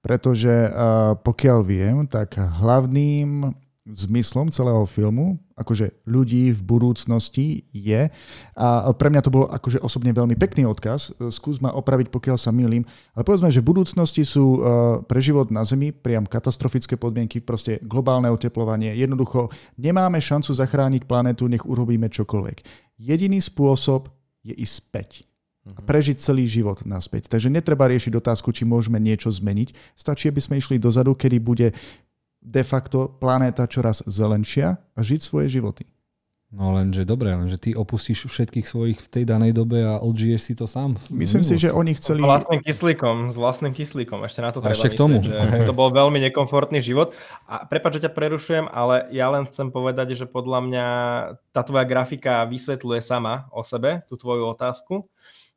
Pretože uh, pokiaľ viem, tak hlavným zmyslom celého filmu, akože ľudí v budúcnosti je. A pre mňa to bol akože osobne veľmi pekný odkaz. Skús ma opraviť, pokiaľ sa milím. Ale povedzme, že v budúcnosti sú uh, pre život na Zemi priam katastrofické podmienky, proste globálne oteplovanie. Jednoducho nemáme šancu zachrániť planetu, nech urobíme čokoľvek. Jediný spôsob je ísť späť a prežiť celý život naspäť. Takže netreba riešiť otázku, či môžeme niečo zmeniť. Stačí, aby sme išli dozadu, kedy bude de facto planéta čoraz zelenšia a žiť svoje životy. No lenže dobre, lenže ty opustíš všetkých svojich v tej danej dobe a odžiješ si to sám. Myslím si, že oni chceli... S vlastným kyslíkom, s vlastným kyslíkom, ešte na to treba ešte k tomu. Myslieť, že to bol veľmi nekomfortný život. A prepáč, že ťa prerušujem, ale ja len chcem povedať, že podľa mňa tá tvoja grafika vysvetľuje sama o sebe tú tvoju otázku.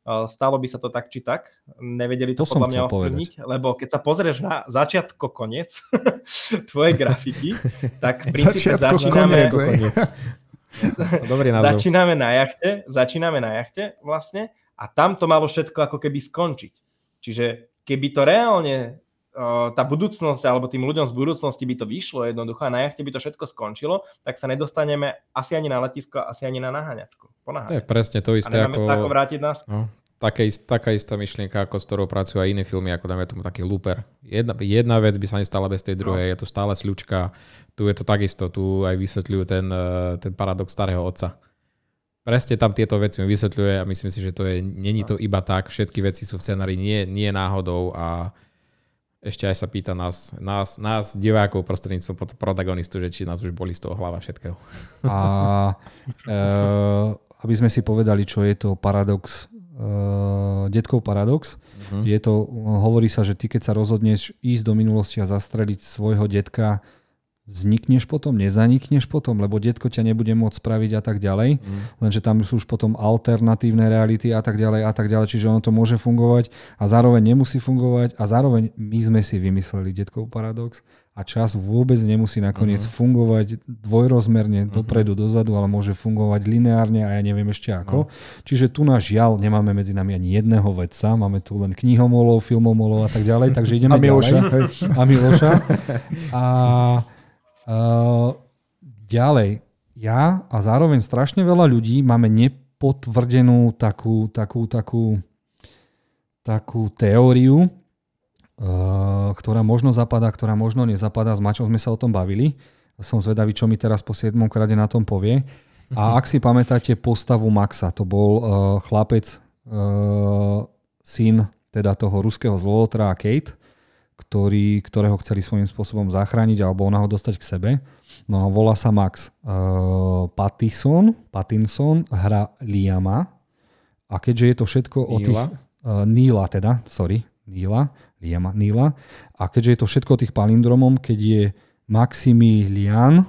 Stalo by sa to tak či tak. Nevedeli to, to podľa mňa ovplyvniť, lebo keď sa pozrieš na začiatko koniec tvojej grafiky, tak v princípe začíname... Koniec, Dobrý začíname na jachte, začíname na jachte vlastne a tam to malo všetko ako keby skončiť. Čiže keby to reálne tá budúcnosť, alebo tým ľuďom z budúcnosti by to vyšlo jednoducho a na jachte by to všetko skončilo, tak sa nedostaneme asi ani na letisko, asi ani na naháňačku. To je presne to isté. A ako... ako vrátiť nás? No, také, taká istá myšlienka, ako s ktorou pracujú aj iné filmy, ako dáme tomu taký looper. Jedna, jedna vec by sa nestala bez tej druhej, no. je to stále sľučka. Tu je to takisto, tu aj vysvetľujú ten, eh, ten paradox starého otca. Presne tam tieto veci mi vysvetľuje a myslím si, že to je, není to iba tak, všetky veci sú v scenári nie, nie náhodou a ešte aj sa pýta nás, nás, nás divákov prostredníctvom protagonistu, že či nás už boli z toho hlava všetkého. A e, aby sme si povedali, čo je to paradox, e, detkov paradox, uh-huh. je to, hovorí sa, že ty keď sa rozhodneš ísť do minulosti a zastreliť svojho detka, vznikneš potom, nezanikneš potom, lebo detko ťa nebude môcť spraviť a tak ďalej. Mm. Lenže tam sú už potom alternatívne reality a tak ďalej a tak ďalej, čiže ono to môže fungovať a zároveň nemusí fungovať a zároveň my sme si vymysleli detkov paradox a čas vôbec nemusí nakoniec uh-huh. fungovať dvojrozmerne uh-huh. dopredu, dozadu, ale môže fungovať lineárne a ja neviem ešte ako. Uh-huh. Čiže tu na žiaľ nemáme medzi nami ani jedného vedca, máme tu len knihomolov, filmomolov a tak ďalej, takže ideme a Miloša, ďalej. Hej. A Miloša. A Uh, ďalej, ja a zároveň strašne veľa ľudí máme nepotvrdenú takú, takú, takú, takú teóriu, uh, ktorá možno zapadá, ktorá možno nezapadá. S Mačom sme sa o tom bavili. Som zvedavý, čo mi teraz po 7. krade na tom povie. A ak si pamätáte postavu Maxa, to bol uh, chlapec, uh, syn teda toho ruského zlolotra Kate, ktorý, ktorého chceli svojím spôsobom zachrániť alebo ona ho dostať k sebe. No a volá sa Max uh, Pattison, Pattinson, hra Liama a keďže je to všetko o tých... Uh, Níla teda, sorry, Níla, Liama, Níla. A keďže je to všetko o tých palindromom, keď je Maximilian,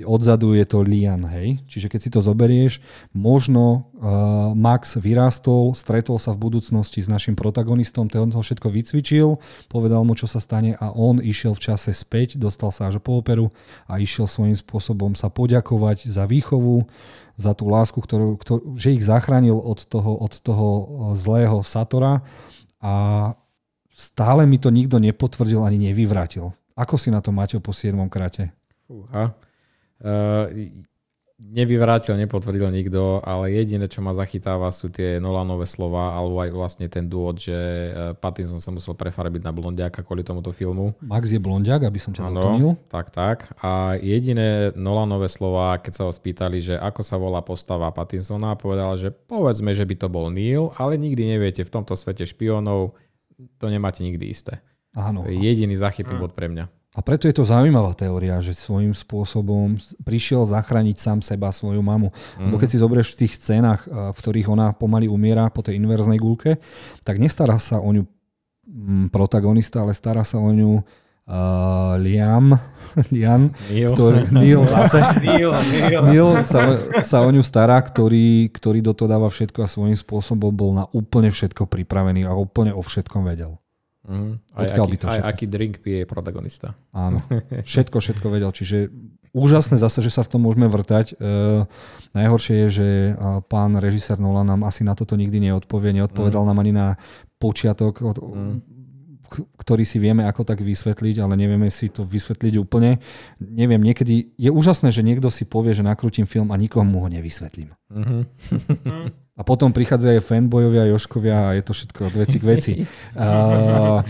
odzadu je to Lian, hej. Čiže keď si to zoberieš, možno uh, Max vyrástol, stretol sa v budúcnosti s našim protagonistom, ten to všetko vycvičil, povedal mu, čo sa stane a on išiel v čase späť, dostal sa až po operu a išiel svojím spôsobom sa poďakovať za výchovu, za tú lásku, ktorú, ktorú, že ich zachránil od toho, od toho uh, zlého Satora a stále mi to nikto nepotvrdil ani nevyvrátil. Ako si na to máte po 7. kráte? Fúha. Uh, nevyvrátil, nepotvrdil nikto, ale jediné, čo ma zachytáva, sú tie Nolanové slova, alebo aj vlastne ten dôvod, že eh, Pattinson sa musel prefarbiť na blondiaka kvôli tomuto filmu. Max je blondiak, aby som ťa doplnil. Tak, tak. A jediné Nolanové slova, keď sa ho spýtali, že ako sa volá postava Pattinsona, povedal, že povedzme, že by to bol Neil, ale nikdy neviete, v tomto svete špionov to nemáte nikdy isté. Áno. To je jediný zachytný bod pre mňa. A preto je to zaujímavá teória, že svojím spôsobom prišiel zachrániť sám seba, svoju mamu. Mm-hmm. Lebo keď si zoberieš v tých scénach, eh, v ktorých ona pomaly umiera po tej inverznej gulke, tak nestará sa o ňu mm, protagonista, ale stará sa o ňu uh, Liam, Liam, Neil. ktorý, Neil, zase, Neil, Neil. Neil sa, sa o ňu stará, ktorý, ktorý do toho dáva všetko a svojím spôsobom bol na úplne všetko pripravený a úplne o všetkom vedel. Mm. Aj, Odkiaľ aký, by to aj aký drink pije protagonista. Áno, všetko, všetko vedel. Čiže úžasné zase, že sa v tom môžeme vrtať. E, najhoršie je, že e, pán režisér Nolan nám asi na toto nikdy neodpovie. Neodpovedal mm. nám ani na počiatok, od, Mm. ktorý si vieme ako tak vysvetliť, ale nevieme si to vysvetliť úplne. Neviem, niekedy je úžasné, že niekto si povie, že nakrútim film a nikomu ho nevysvetlím. Mm-hmm. A potom prichádzajú aj fanbojovia, Joškovia a je to všetko od veci k veci. Uh,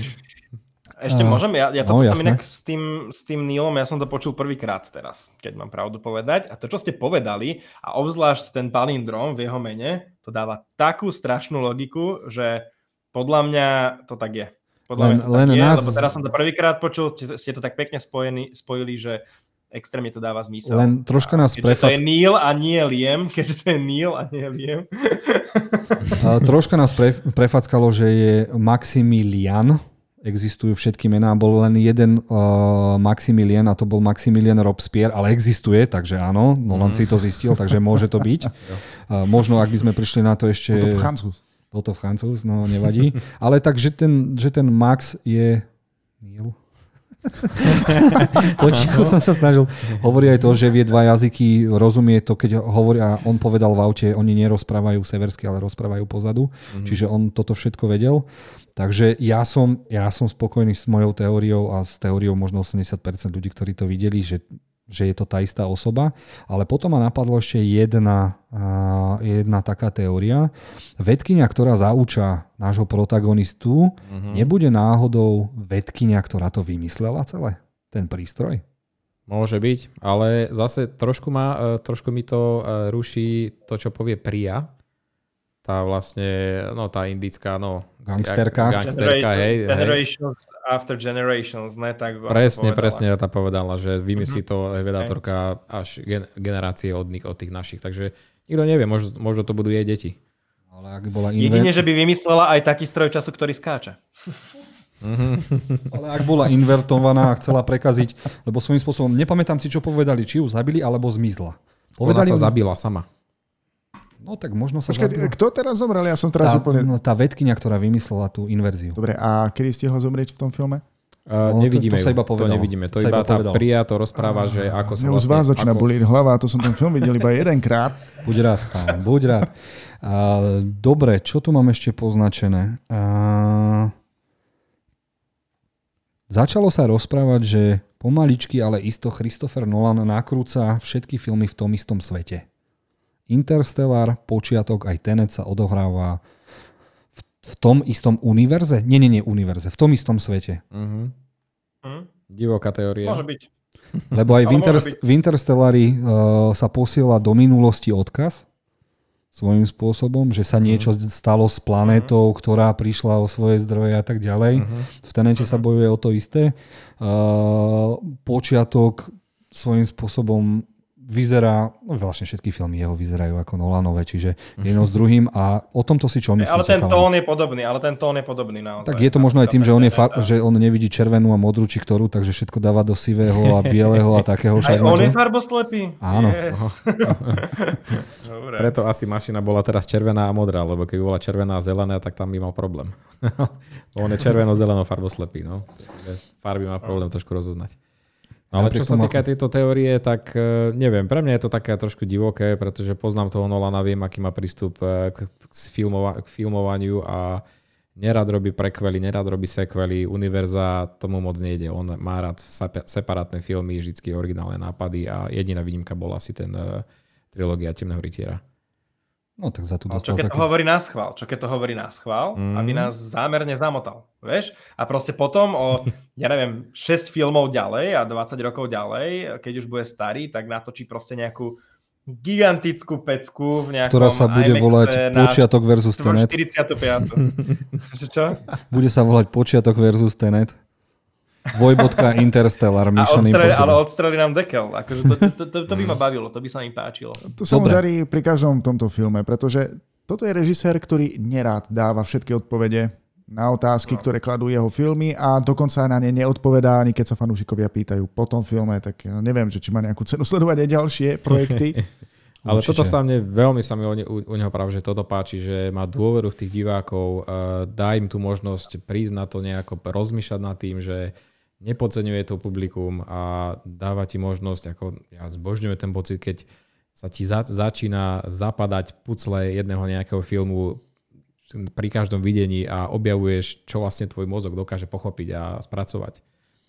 Ešte môžem? Ja, ja to no, jasné. inak s tým, s tým Neilom, ja som to počul prvýkrát teraz, keď mám pravdu povedať. A to, čo ste povedali, a obzvlášť ten palindrom v jeho mene, to dáva takú strašnú logiku, že podľa mňa to tak je. Podľa Len- mňa to len tak je, nás- lebo teraz som to prvýkrát počul, ste, ste to tak pekne spojení, spojili, že extrémne to dáva zmysel. len troška nás Keďže to je prefac... Neil a nie Liam, keďže to je Neil a nie Liam. A troška nás pre, prefackalo, že je Maximilian, existujú všetky mená, bol len jeden uh, Maximilian a to bol Maximilian Robespierre, ale existuje, takže áno, Nolan si to zistil, takže môže to byť. Uh, možno, ak by sme prišli na to ešte... Bol to Francúz. Bol to Francúz, no nevadí. Ale tak, že ten, že ten Max je... Neil? Potichu som sa snažil. Hovorí aj to, že vie dva jazyky, rozumie to, keď hovoria, on povedal v aute, oni nerozprávajú seversky, ale rozprávajú pozadu. Mm-hmm. Čiže on toto všetko vedel. Takže ja som, ja som spokojný s mojou teóriou a s teóriou možno 80% ľudí, ktorí to videli, že že je to tá istá osoba, ale potom ma napadlo ešte jedna, jedna taká teória. Vedkynia, ktorá zauča nášho protagonistu, mm-hmm. nebude náhodou vedkynia, ktorá to vymyslela celé? Ten prístroj? Môže byť, ale zase trošku, ma, e, trošku mi to e, ruší to, čo povie Priya. Tá vlastne, no tá indická, no... Gangsterka. jak- Gangsterka, hej, hej. generations after generations, ne? Tak Presne, povedala. presne tá povedala, že vymyslí to vedátorka až gen- generácie od, nich, od tých našich. Takže nikto nevie, možno, možno to budú jej deti. Ale ak bola, Jedine, inver... že by vymyslela aj taký stroj času, ktorý skáče. ale ak bola invertovaná a chcela prekaziť, lebo svojím spôsobom, nepamätám si, čo povedali, či ju zabili, alebo zmizla. Ona Povedali sa mu- zabila sama. No tak možno sa Počkaj, zabila. kto teraz zomrel? Ja som teraz Tá, úplne... no, tá vedkynia, ktorá vymyslela tú inverziu. Dobre, a kedy stihla zomrieť v tom filme? Uh, No, to- nevidíme to sa ju, iba to povedalo. nevidíme. To To sa iba iba tá povedalo. Priya to rozpráva, že ako sa už z vás vlastne... začína ako, bolieť hlava, to som ten film videl iba jedenkrát. Buď rád, chám, buď rád. A, dobre, čo tu mám ešte poznačené? A, začalo sa rozprávať, že pomaličky, ale isto Christopher Nolan nakrúca všetky filmy v tom istom svete. Interstellar, počiatok, aj Tenet sa odohráva v, v tom istom univerze? Nie, nie, nie univerze, v tom istom svete. Uh-huh. Hm? Divoká teória. Môže byť. Lebo aj v, Interst- v Interstellari uh, sa posiela do minulosti odkaz svojím spôsobom, že sa niečo stalo s planétou, ktorá prišla o svoje zdroje a tak ďalej. V Tenete sa bojuje o to isté. Uh, počiatok svojím spôsobom vyzerá, no vlastne všetky filmy jeho vyzerajú ako Nolanové, čiže jedno s druhým a o tomto si čo myslíte? Ale ten chalani? tón je podobný, ale ten tón je podobný naozaj. Tak je to možno aj tým, že on, je far, že on nevidí červenú a modrú či ktorú, takže všetko dáva do sivého a bieleho a takého. Aj však on je farboslepý? Áno. Yes. Dobre. Preto asi mašina bola teraz červená a modrá, lebo keby bola červená a zelená, tak tam by mal problém. on je červeno-zeleno farboslepý, no. Farby má problém trošku rozoznať. No, ale čo sa týka tejto teórie, tak eh, neviem, pre mňa je to také trošku divoké, pretože poznám toho Nolana, viem, aký má prístup eh, k, filmova- k filmovaniu a nerad robí prekvely, nerad robí sekvely, univerza tomu moc nejde. On má rád sepa- separátne filmy, vždycky originálne nápady a jediná výnimka bola asi ten uh, trilógia Temného rytiera. No tak za Ale čo dostal keď taký... to hovorí na schvál? Čo keď to hovorí na schvál, Mm. aby nás zámerne zamotal, vieš? A proste potom o, ja neviem, 6 filmov ďalej a 20 rokov ďalej, keď už bude starý, tak natočí proste nejakú gigantickú pecku v nejakom ktorá sa bude IMAXe volať na Počiatok versus Tenet. 45. Čo, čo? Bude sa volať Počiatok versus Tenet. Dvojbodka Interstellar, A Mission odstre, ale odstreli nám dekel. Akože to, to, to, to, to by ma bavilo, to by sa mi páčilo. To sa mu darí pri každom tomto filme, pretože toto je režisér, ktorý nerád dáva všetky odpovede na otázky, ktoré kladú jeho filmy a dokonca na ne neodpovedá, ani keď sa fanúšikovia pýtajú po tom filme, tak ja neviem, že či má nejakú cenu sledovať aj ďalšie projekty. Ale Určite. toto sa mne, veľmi sa mi u, u, u neho práve, že toto páči, že má dôveru v tých divákov, uh, dá im tú možnosť prísť na to nejako, rozmýšľať nad tým, že nepodceňuje to publikum a dáva ti možnosť, ako ja zbožňujem ten pocit, keď sa ti za, začína zapadať pucle jedného nejakého filmu pri každom videní a objavuješ, čo vlastne tvoj mozog dokáže pochopiť a spracovať.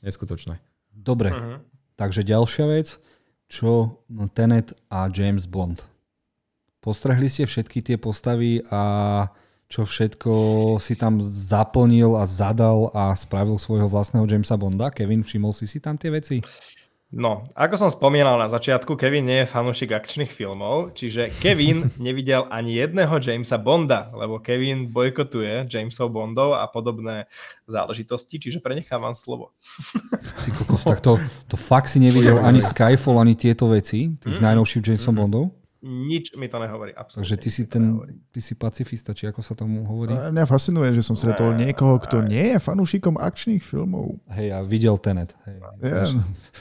Neskutočné. Dobre, Mhm. takže ďalšia vec, čo Tenet a James Bond. Postrehli ste všetky tie postavy a čo všetko si tam zaplnil a zadal a spravil svojho vlastného Jamesa Bonda? Kevin, všimol si si tam tie veci? No, ako som spomínal na začiatku, Kevin nie je fanúšik akčných filmov, čiže Kevin nevidel ani jedného Jamesa Bonda, lebo Kevin bojkotuje Jamesov Bondov a podobné záležitosti, čiže prenechám vám slovo. Ty kokos, tak to, to fakt si nevidel ani Skyfall, ani tieto veci, tých Mm. najnovších Jameson Bondov? Nič mi to nehovorí, absolútne. Takže ty si ten, ty si pacifista, či ako sa tomu hovorí? A Mňa fascinuje, že som stretol niekoho, kto nie je fanúšikom akčných filmov. Hej, a videl Tenet. Hej, Ja,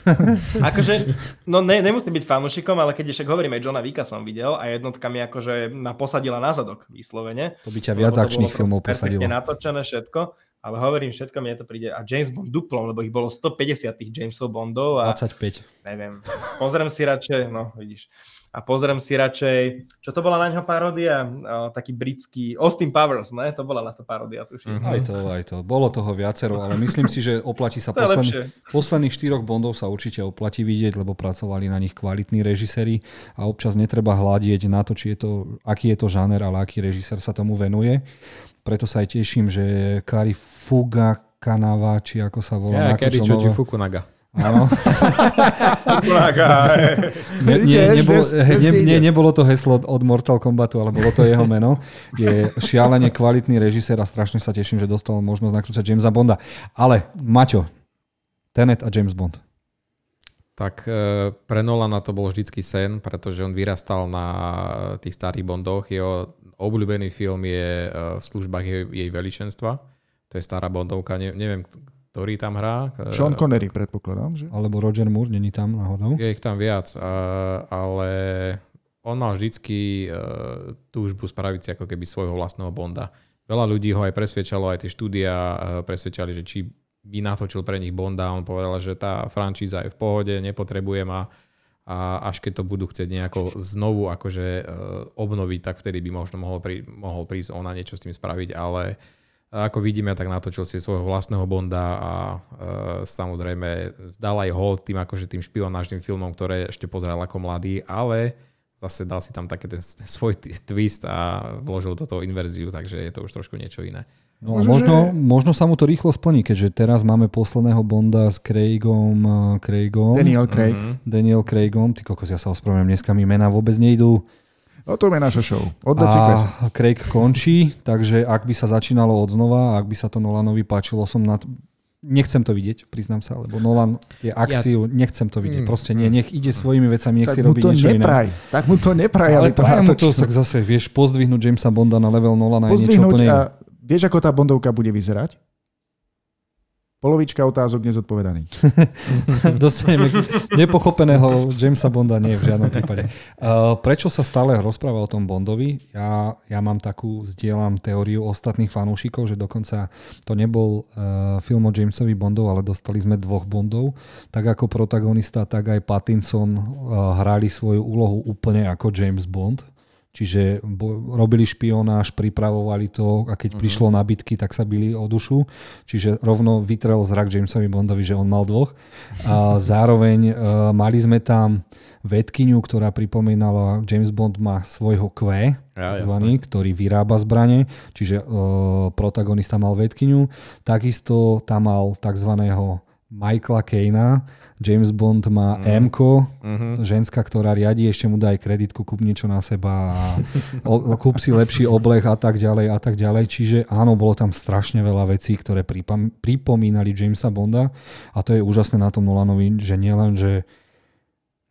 Akože, no ne, nemusí byť fanúšikom, ale keď však hovoríme, Johna Vika som videl a jednotka mi akože ma posadila na zadok vyslovene. to by ťa viac akčných filmov posadilo. natočené všetko, ale hovorím, všetko mi to príde. A James Bond duplom, lebo ich bolo 150 tých Jamesov Bondov a 25. neviem, pozriem si radšej, no vidíš, a pozriem si radšej, čo to bola na ňo paródia, o, taký britský, Austin Powers, ne? To bola na to paródia, tuším. Mhm. Aj to, aj to. Bolo toho viacero, ale myslím si, že oplatí sa posledný, posledných štyroch Bondov sa určite oplatí vidieť, lebo pracovali na nich kvalitní režiséri a občas netreba hľadieť na to, či je to, aký je to žáner, ale aký režisér sa tomu venuje. Preto sa aj teším, že Kari Fuga Kanava, či ako sa volá, Ja, nové- Fukunaga. Áno. Ne, nie, nebolo, he, ne, nie, nebolo to heslo od Mortal Kombatu, ale bolo to jeho meno. Je šialene kvalitný režisér a strašne sa teším, že dostal možnosť nakrúcať Jamesa Bonda. Ale, Maťo, Tenet a James Bond. Tak e, pre Nolana to bol vždycky sen, pretože on vyrastal na tých starých Bondoch. Jeho obľúbený film je e, v službách jej, jej veličenstva. To je stará Bondovka, ne, neviem, ktorý tam hrá. Sean Connery, predpokladám, že? Alebo Roger Moore, není tam náhodou. Je ich tam viac, ale on mal vždycky e, túžbu spraviť si ako keby svojho vlastného Bonda. Veľa ľudí ho aj presvedčalo, aj tie štúdia e, presvedčali, že či by natočil pre nich Bonda. On povedal, že tá frančíza je v pohode, nepotrebujem a, a až keď to budú chcieť nejako znovu akože e, obnoviť, tak vtedy by možno mohol, prí, mohol prísť on a niečo s tým spraviť, ale ako vidíme, tak natočil si svojho vlastného Bonda a e, samozrejme dal aj hold tým, akože tým špionážnym filmom, ktoré ešte pozeral ako mladý, ale zase dal si tam taký ten svoj twist a vložil do toho inverziu, takže je to už trošku niečo iné. No, Možno, možno, že- možno sa mu to rýchlo splní, keďže teraz máme posledného Bonda s Craigom. eh, Craigom Daniel Craig. Mhm. Daniel Craigom. Ty kokos, ja sa ospravedlňujem, dneska mi mená vôbec nejdú. O tom je naša show. Od. A Craig končí, takže ak by sa začínalo od znova, ak by sa to Nolanovi páčilo, som na... Nechcem to vidieť, priznám sa, lebo Nolan je akciu, nechcem to vidieť. Mm, Proste nie, nech ide svojimi vecami, nech Tak si robí to niečo nepraj. iné. Tak mu to nepraj, Ale aby to mu to, tak zase vieš, pozdvihnúť Jamesa Bonda na level Nolana je niečo úplne a vieš, ako tá bondovka bude vyzerať? Polovička otázok nezodpovedaných. Dostaneme nepochopeného Jamesa Bonda, nie v žiadnom prípade. Uh, prečo sa stále rozpráva o tom Bondovi? Ja, ja mám takú, zdieľam teóriu ostatných fanúšikov, že dokonca to nebol uh, film o Jamesovi Bondov, ale dostali sme dvoch Bondov. Tak ako protagonista, tak aj Pattinson uh, hrali svoju úlohu úplne ako James Bond. Čiže robili špionáž, pripravovali to a keď uh-huh. prišlo na bitky, tak sa bili o dušu. Čiže rovno vytrel zrak Jamesovi Bondovi, že on mal dvoch. A zároveň uh, mali sme tam vedkyňu, ktorá pripomínala, James Bond má svojho Q, Ja, zvaný, ktorý vyrába zbranie, čiže uh, protagonista mal vedkyňu. Takisto tam mal takzvaného Michaela Kejna, James Bond má mm. m Mhm. ženská, ktorá riadi, ešte mu dá aj kreditku, kúp niečo na seba, a o, kúp si lepší oblek a tak ďalej a tak ďalej. Čiže áno, bolo tam strašne veľa vecí, ktoré pripomínali Jamesa Bonda a to je úžasné na tom Nolanovi, že nielen, že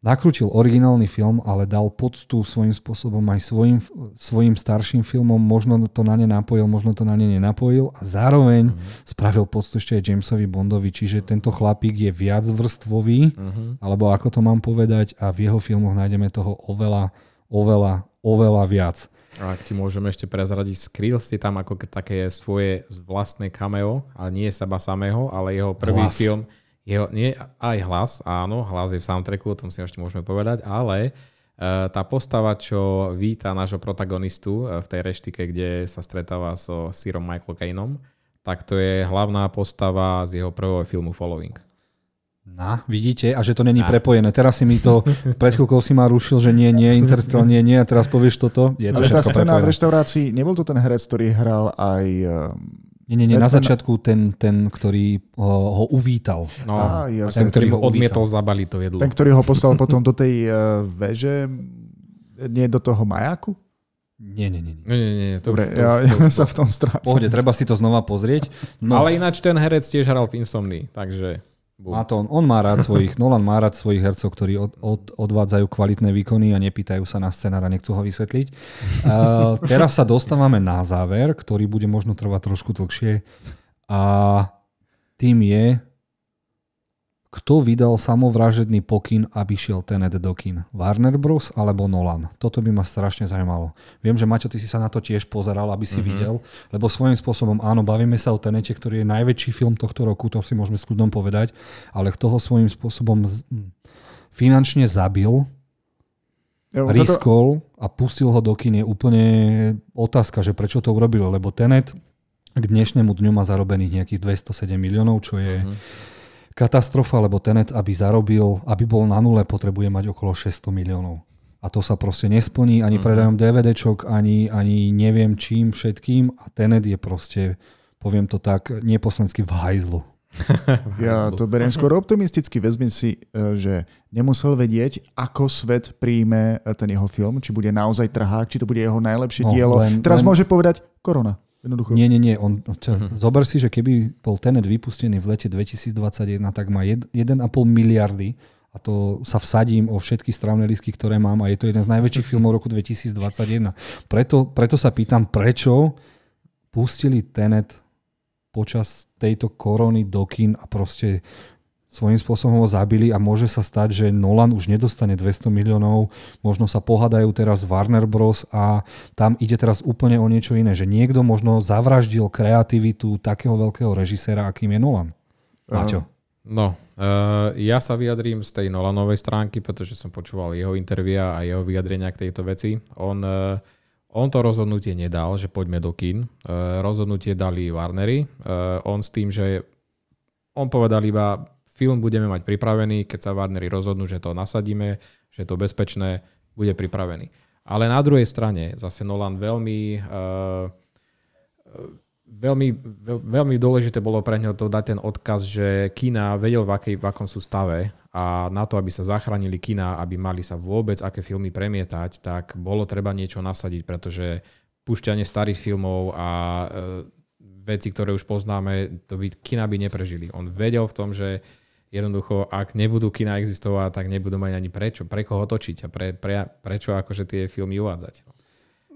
nakrútil originálny film, ale dal poctu svojím spôsobom aj svojim, svojim starším filmom, možno to na ne napojil, možno to na ne nenapojil a zároveň mm-hmm. spravil poctu ešte aj Jamesovi Bondovi, čiže tento chlapík je viac vrstvový, Mhm. alebo ako to mám povedať a v jeho filmoch nájdeme toho oveľa, oveľa, oveľa viac. A ak ti môžeme ešte prezradiť, skrýl si tam ako také svoje vlastné cameo, ale nie seba samého, ale jeho prvý Hlas. film, jeho, nie aj hlas, áno, hlas je v soundtracku, o tom si ešte môžeme povedať, ale uh, tá postava, čo víta nášho protagonistu uh, v tej reštike, kde sa stretáva so Sirom Michael Caineom, tak to je hlavná postava z jeho prvého filmu Following. Na, vidíte? A že to není Na. prepojené. Teraz si mi to, pred chvíľkou si ma rušil, že nie, nie, Interstellar, nie, nie, a teraz povieš toto. Je to Ale tá scéna v prepojené. reštaurácii, nebol to ten herec, ktorý hral aj... Nie, nie, nie, na začiatku ten, ten ktorý ho, ho uvítal. No, Á, ten, ktorý ho odmietol zabaliť to jedlo. Ten, ktorý ho poslal potom do tej uh, veže, nie do toho majáku? Nie, nie, nie. nie. Nie, nie, nie. To Dobre, už, to ja, už, ja to už, sa v tom strácam. Pohode, treba si to znova pozrieť. No, Ale ináč ten herec tiež hral v Insomnii, takže... bum. má to on, on má rád svojich, Nolan má rád svojich hercov, ktorí od, od, odvádzajú kvalitné výkony a nepýtajú sa na scenár a nechcú ho vysvetliť. Uh, teraz sa dostávame na záver, ktorý bude možno trvať trošku dlhšie. A tým je, kto vydal samovražedný pokyn, aby šiel Tenet do kin? Warner Bros. alebo Nolan? Toto by ma strašne zaujímalo. Viem, že Maťo, ty si sa na to tiež pozeral, aby si mm-hmm. videl, lebo svojím spôsobom, áno, bavíme sa o Tenete, ktorý je najväčší film tohto roku, to si môžeme s kľudom povedať, ale kto ho svojím spôsobom z, hm, finančne zabil, toto, riskol a pustil ho do kin je úplne otázka, že prečo to urobil, lebo Tenet k dnešnému dňu má zarobených nejakých 207 miliónov, čo je Mhm. Katastrofa, lebo Tenet, aby zarobil, aby bol na nule, potrebuje mať okolo 600 miliónov. A to sa proste nesplní ani Mhm. predajom DVDčok, ani, ani neviem čím všetkým. A Tenet je proste, poviem to tak, neposlensky v hajzlu. ja to beriem skôr optimisticky. Vezmi si, e, že nemusel vedieť, ako svet príjme e, ten jeho film, či bude naozaj trhák, či to bude jeho najlepšie No, dielo. len- Teraz len- môže povedať korona. Jednoducho. Nie, nie, nie. On, čo, zober si, že keby bol Tenet vypustený v lete 2021, tak má jed- 1,5 miliardy a to sa vsadím o všetky strávne lístky, ktoré mám a je to jeden z najväčších filmov roku 2021. Preto, preto sa pýtam, prečo pustili Tenet počas tejto korony do kin a proste svojím spôsobom ho zabili a môže sa stať, že Nolan už nedostane 200 miliónov, možno sa pohádajú teraz Warner Bros. a tam ide teraz úplne o niečo iné, že niekto možno zavraždil kreativitu takého veľkého režiséra, akým je Nolan. Maťo. No, uh, ja sa vyjadrím z tej Nolanovej stránky, pretože som počúval jeho intervia a jeho vyjadrenia k tejto veci. On, uh, on to rozhodnutie nedal, že poďme do kin. Uh, rozhodnutie dali Warnery. Uh, on s tým, že on povedal iba, film budeme mať pripravený, keď sa Warnery rozhodnú, že to nasadíme, že je to bezpečné, bude pripravený. Ale na druhej strane zase Nolan veľmi uh, veľmi, veľ- veľmi dôležité bolo pre ňo to dať ten odkaz, že Kína vedel, v, akej, v akom sú stave a na to, aby sa zachránili kina, aby mali sa vôbec aké filmy premietať, tak bolo treba niečo nasadiť, pretože púšťanie starých filmov a e, veci, ktoré už poznáme, to by kina by neprežili. On vedel v tom, že jednoducho, ak nebudú kina existovať, tak nebudú mať ani prečo, pre koho točiť a pre, pre, prečo akože tie filmy uvádzať.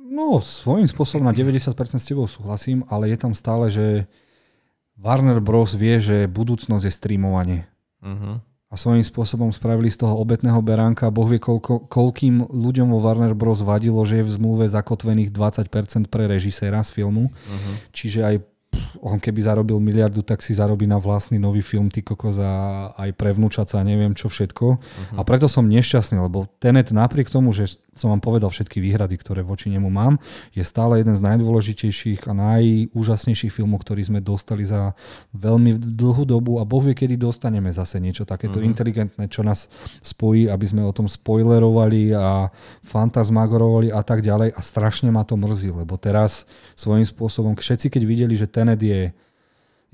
No, svojím spôsobom na 90% s tebou súhlasím, ale je tam stále, že Warner Bros. vie, že budúcnosť je streamovanie. Uh-huh. A svojím spôsobom spravili z toho obetného beránka. Boh vie, koľko, koľkým ľuďom vo Warner Bros. vadilo, že je v zmluve zakotvených 20% pre režiséra z filmu. Uh-huh. Čiže aj on keby zarobil miliardu, tak si zarobí na vlastný nový film, ty kokos a aj pre vnúčaca a neviem čo všetko. Uh-huh. A preto som nešťastný, lebo Tenet napriek tomu, že som vám povedal všetky výhrady, ktoré voči nemu mám, je stále jeden z najdôležitejších a najúžasnejších filmov, ktorý sme dostali za veľmi dlhú dobu a Boh vie, kedy dostaneme zase niečo takéto uh-huh. inteligentné, čo nás spojí, aby sme o tom spoilerovali a fantasmagorovali a tak ďalej a strašne ma to mrzí, lebo teraz svojím spôsobom všetci, keď videli, že Tenet je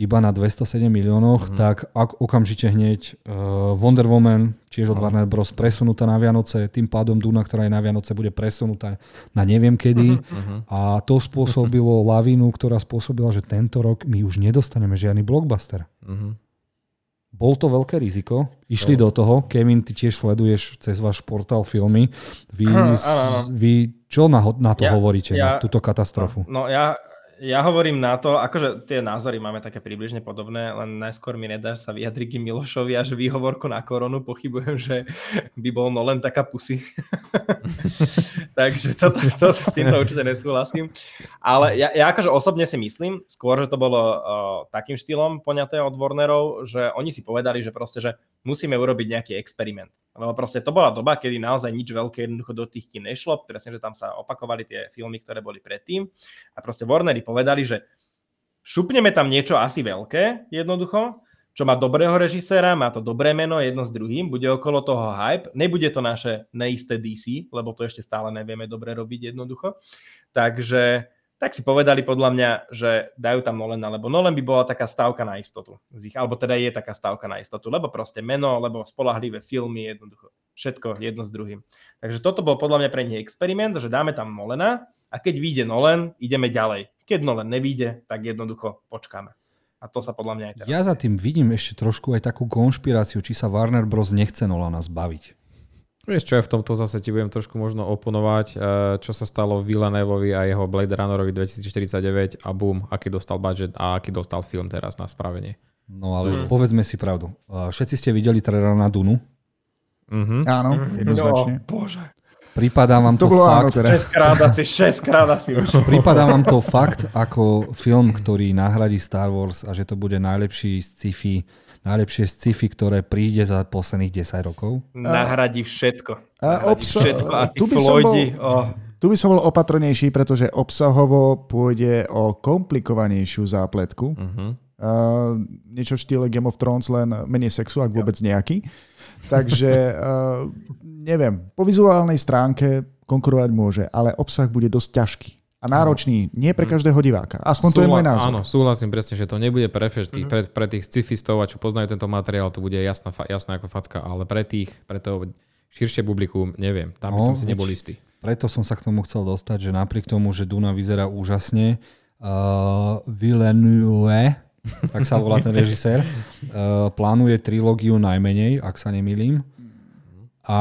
iba na 207 miliónoch, mm-hmm. tak ak okamžite hneď uh, Wonder Woman, tiež od no. Warner Bros. presunutá na Vianoce, tým pádom Duna, ktorá je na Vianoce, bude presunutá na neviem kedy. Mm-hmm. A to spôsobilo mm-hmm. lavínu, ktorá spôsobila, že tento rok my už nedostaneme žiadny blockbuster. Mm-hmm. Bol to veľké riziko. Išli no. do toho. Kevin, ty tiež sleduješ cez váš portál filmy. Vy, Aha, áno, áno. vy čo na, na to ja, hovoríte, ja, na túto katastrofu? No, no ja, ja hovorím na to, akože tie názory máme také približne podobné, len najskôr mi nedá sa vyjadriť k Milošovi až výhovorku na koronu. Pochybujem, že by bol no len taká pusy. Takže to, to, to, s týmto určite nesúhlasím. Ale ja, ja akože osobne si myslím, skôr, že to bolo uh, takým štýlom poňaté od Warnerov, že oni si povedali, že proste, že musíme urobiť nejaký experiment. Lebo proste to bola doba, kedy naozaj nič veľké jednoducho do tých kín nešlo, presne, že tam sa opakovali tie filmy, ktoré boli predtým. A proste Warnery povedali, že šupneme tam niečo asi veľké, jednoducho, čo má dobrého režiséra, má to dobré meno jedno s druhým, bude okolo toho hype, nebude to naše neisté DC, lebo to ešte stále nevieme dobre robiť jednoducho. Takže tak si povedali podľa mňa, že dajú tam Nolana, lebo Nolan by bola taká stávka na istotu. Z ich, alebo teda je taká stávka na istotu, lebo proste meno, lebo spolahlivé filmy, jednoducho. Všetko jedno s druhým. Takže toto bol podľa mňa pre nich experiment, že dáme tam Nolana a keď vyjde Nolan, ideme ďalej. Keď Nolan nevíde, tak jednoducho počkáme. A to sa podľa mňa aj teraz. Ja za tým vidím ešte trošku aj takú konšpiráciu, či sa Warner Bros. nechce Nolana zbaviť. Vieš čo, ja v tomto zase ti budem trošku možno oponovať, eh, čo sa stalo Villeneuvovi a jeho Blade Runnerovi 2049 a boom, aký dostal budget a aký dostal film teraz na spravenie. No ale mm. povedzme si pravdu. Eh, všetci ste videli trailer na Dunu? Mm-hmm. Áno, mm-hmm. jednoznačne. No, bože. Pripadá vám to, to bolo fakt... Áno, teda. 6 krát asi, 6 krát asi už. Pripadá vám to fakt ako film, ktorý nahradí Star Wars a že to bude najlepší sci-fi najlepšie sci-fi, ktoré príde za posledných 10 rokov? Nahradí všetko. A obsa- všetko. A tu, by som bol, oh. tu by som bol opatrnejší, pretože obsahovo pôjde o komplikovanejšiu zápletku. Uh-huh. Uh, niečo v štýle Game of Thrones, len menej sexu, ak vôbec nejaký. Takže uh, neviem, po vizuálnej stránke konkurovať môže, ale obsah bude dosť ťažký a náročný. Nie pre mhm. každého diváka. Aspoň Súhla, to je môj názor. Áno, súhlasím presne, že to nebude pre všetkých. Mm-hmm. Pre, pre tých scifistov a čo poznajú tento materiál, to bude jasná, jasná ako facka, ale pre tých, pre to širšie publikum, neviem. Tam by no, som si nebol istý. Preto som sa k tomu chcel dostať, že napriek tomu, že Duna vyzerá úžasne, uh, Villeneuve, tak sa volá ten režisér, uh, plánuje trilógiu najmenej, ak sa nemýlim a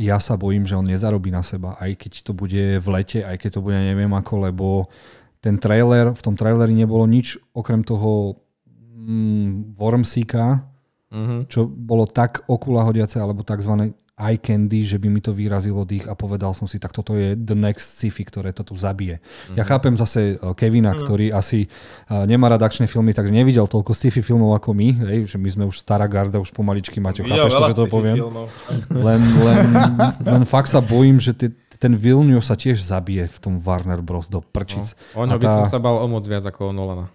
ja sa bojím, že on nezarobí na seba, aj keď to bude v lete, aj keď to bude neviem ako, lebo ten trailer, v tom traileri nebolo nič okrem toho mm, Wormsika, uh-huh. čo bolo tak okulahodiace alebo tzv eye candy, že by mi to vyrazilo dých a povedal som si, tak toto je the next sci-fi, ktoré to tu zabije. Mm-hmm. Ja chápem zase e, Kevina, mm-hmm. ktorý asi e, nemá rad akčné filmy, takže nevidel toľko sci-fi filmov ako my, hej, že my sme už stará garda, už pomaličky, Maťo, chápeš to, že to poviem? Len, len, len fakt sa bojím, že ty, ten Vilnius sa tiež zabije v tom Warner Bros. do prčic. No, o ňo by tá... som sa bal o moc viac ako o Nolana.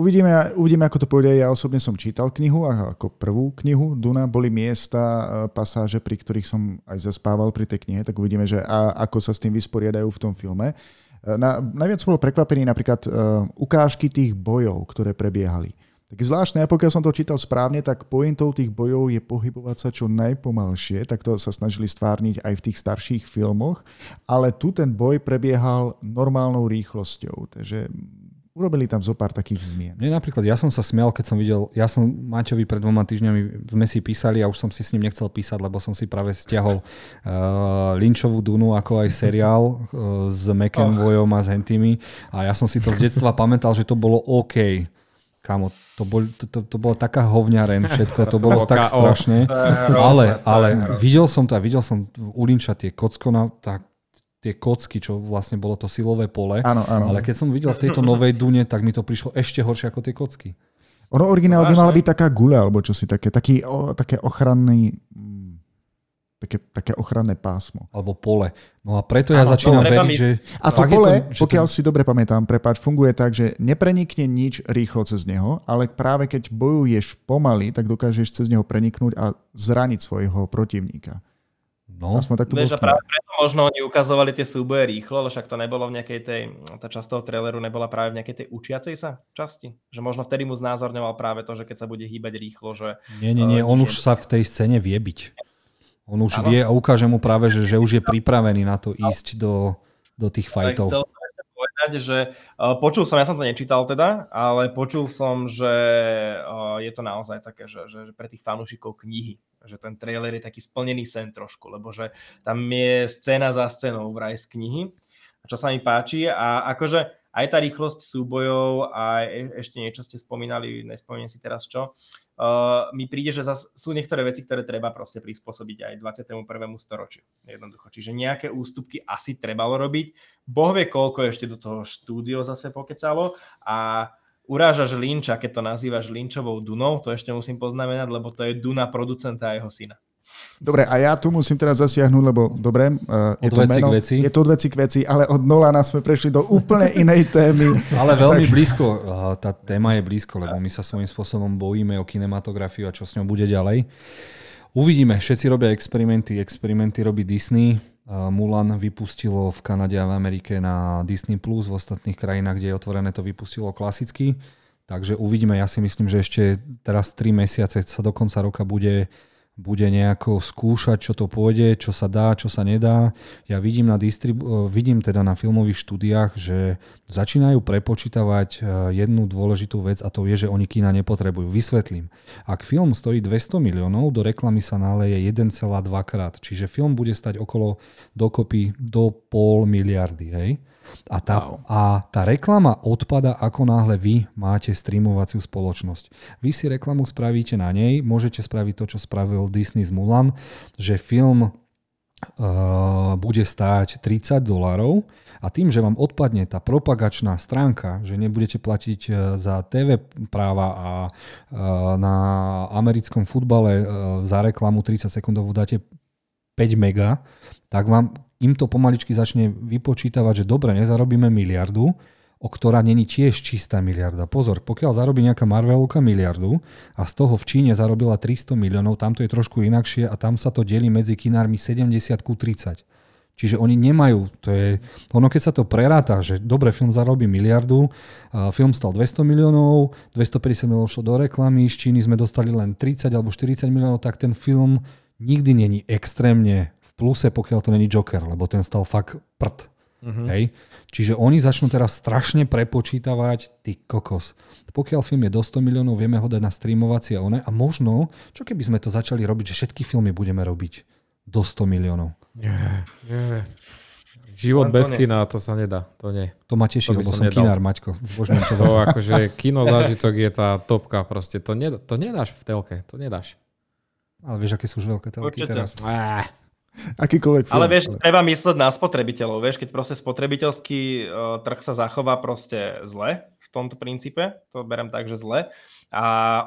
Uvidíme, uvidíme, ako to pôjde. Ja osobne som čítal knihu ako prvú knihu Duna boli miesta, e, pasáže, pri ktorých som aj zaspával pri tej knihe, tak uvidíme, že a, ako sa s tým vysporiadajú v tom filme. E, na, najviac bolo prekvapený napríklad uh, ukážky tých bojov, ktoré prebiehali. Tak zvláštne, a pokiaľ som to čítal správne, tak pointou tých bojov je pohybovať sa čo najpomalšie, tak to sa snažili stvárniť aj v tých starších filmoch, ale tu ten boj prebiehal normálnou rýchlosťou, takže urobili tam zo pár takých zmien. Mne napríklad, ja som sa smial, keď som videl, ja som Maťovi pred dvoma týždňami sme si písali a už som si s ním nechcel písať, lebo som si práve stiahol uh, Lynchovú Dunu, ako aj seriál uh, s McEnvoyom a s Hentými a ja som si to z detstva pamätal, že to bolo OK. Kámo, to, bol, to, to, to bola taká hovňaren všetko, to bolo tak strašné. Ale, ale videl som to a videl som u Linča tie kockona, tak tie kocky, čo vlastne bolo to silové pole. Áno, áno. Ale keď som videl v tejto novej Dune, tak mi to prišlo ešte horšie ako tie kocky. Ono originál by mala byť taká gule, alebo čo si také, taký, o, také ochranný také, také ochranné pásmo. Alebo pole. No a preto ja ano, začínam veriť, my... že... A to pole, to, pokiaľ ten... si dobre pamätám, prepáč, funguje tak, že neprenikne nič rýchlo cez neho, ale práve keď bojuješ pomaly, tak dokážeš cez neho preniknúť a zraniť svojho protivníka. No. Aspoň tak to Vieš, práve preto možno oni ukazovali tie súboje rýchlo, ale však to nebolo v nejakej tej, tá časť toho traileru nebola práve v nejakej tej učiacej sa časti. Že možno vtedy mu znázorňoval práve to, že keď sa bude hýbať rýchlo, že... Nie, nie, nie, uh, on už sa v tej scéne vie byť. On už ano. vie a ukáže mu práve, že, že už je pripravený na to ísť do, do tých fajtov. Chcel povedať, že uh, počul som, ja som to nečítal teda, ale počul som, že uh, je to naozaj také, že, že, že pre tých fanúšikov knihy, že ten trailer je taký splnený sen trošku, lebo že tam je scéna za scénou vraj z knihy, čo sa mi páči. A akože aj tá rýchlosť súbojov a e- ešte niečo ste spomínali, nespomínam si teraz čo, uh, mi príde, že zas sú niektoré veci, ktoré treba proste prispôsobiť aj 21. storočiu. Jednoducho. Čiže nejaké ústupky asi trebalo robiť. Boh vie, koľko ešte do toho štúdio zase pokecalo a urážaš Linča, keď to nazývaš Linčovou Dunou, to ešte musím poznamenať, lebo to je Duna producenta a jeho syna. Dobre, a ja tu musím teraz zasiahnuť, lebo dobre, uh, je, to meno, veci. je to od veci k veci, ale od Nolana sme prešli do úplne inej témy. Ale veľmi tak... blízko, tá téma je blízko, lebo my sa svojím spôsobom bojíme o kinematografiu a čo s ňou bude ďalej. Uvidíme, všetci robia experimenty, experimenty robí Disney, Mulan vypustilo v Kanade a v Amerike na Disney+, Plus, v ostatných krajinách, kde je otvorené, to vypustilo klasicky. Takže uvidíme, ja si myslím, že ešte teraz 3 mesiace sa do konca roka bude bude nejako skúšať, čo to pôjde, čo sa dá, čo sa nedá. Ja vidím, na distribu- vidím teda na filmových štúdiách, že začínajú prepočítavať e, jednu dôležitú vec a to je, že oni kina nepotrebujú. Vysvetlím. Ak film stojí 200 miliónov, do reklamy sa náleje 1,2 krát. Čiže film bude stať okolo dokopy do pol miliardy. Hej? A tá, wow. a tá reklama odpada, ako náhle vy máte streamovaciu spoločnosť. Vy si reklamu spravíte na nej, môžete spraviť to, čo spravil Disney z Mulan, že film Uh, bude stáť 30 dolárov a tým, že vám odpadne tá propagačná stránka, že nebudete platiť uh, za TV práva a uh, na americkom futbale uh, za reklamu 30 sekundovú dáte 5 mega, tak vám im to pomaličky začne vypočítavať, že dobre, nezarobíme miliardu, o ktorá není tiež čistá miliarda. Pozor, pokiaľ zarobí nejaká Marvelovka miliardu a z toho v Číne zarobila 300 miliónov, tam to je trošku inakšie a tam sa to delí medzi kinármi 70 ku 30. Čiže oni nemajú, to je, ono keď sa to preráta, že dobre, film zarobí miliardu, film stal 200 miliónov, 250 miliónov šlo do reklamy, z Číny sme dostali len 30 alebo 40 miliónov, tak ten film nikdy není extrémne pluse, pokiaľ to není Joker, lebo ten stal fakt prd. Uh-huh. Hej? Čiže oni začnú teraz strašne prepočítavať ty kokos. Pokiaľ film je do 100 miliónov, vieme ho dať na streamovacie a one a možno, čo keby sme to začali robiť, že všetky filmy budeme robiť do 100 miliónov. Nie, nie. Život bez nie. kina, to sa nedá. To nie. To ma teší, to lebo som, som kinár, Maťko. Zbožňujem to, to akože kino zážitok je tá topka proste. To, ne, to nedáš v telke, to nedáš. Ale vieš, aké sú už veľké telky Určite. teraz. Ah. Akýkoľvek film. Ale vieš, treba mysleť na spotrebiteľov, vieš, keď proste spotrebiteľský uh, trh sa zachová proste zle v tomto princípe, to berem tak, že zle, a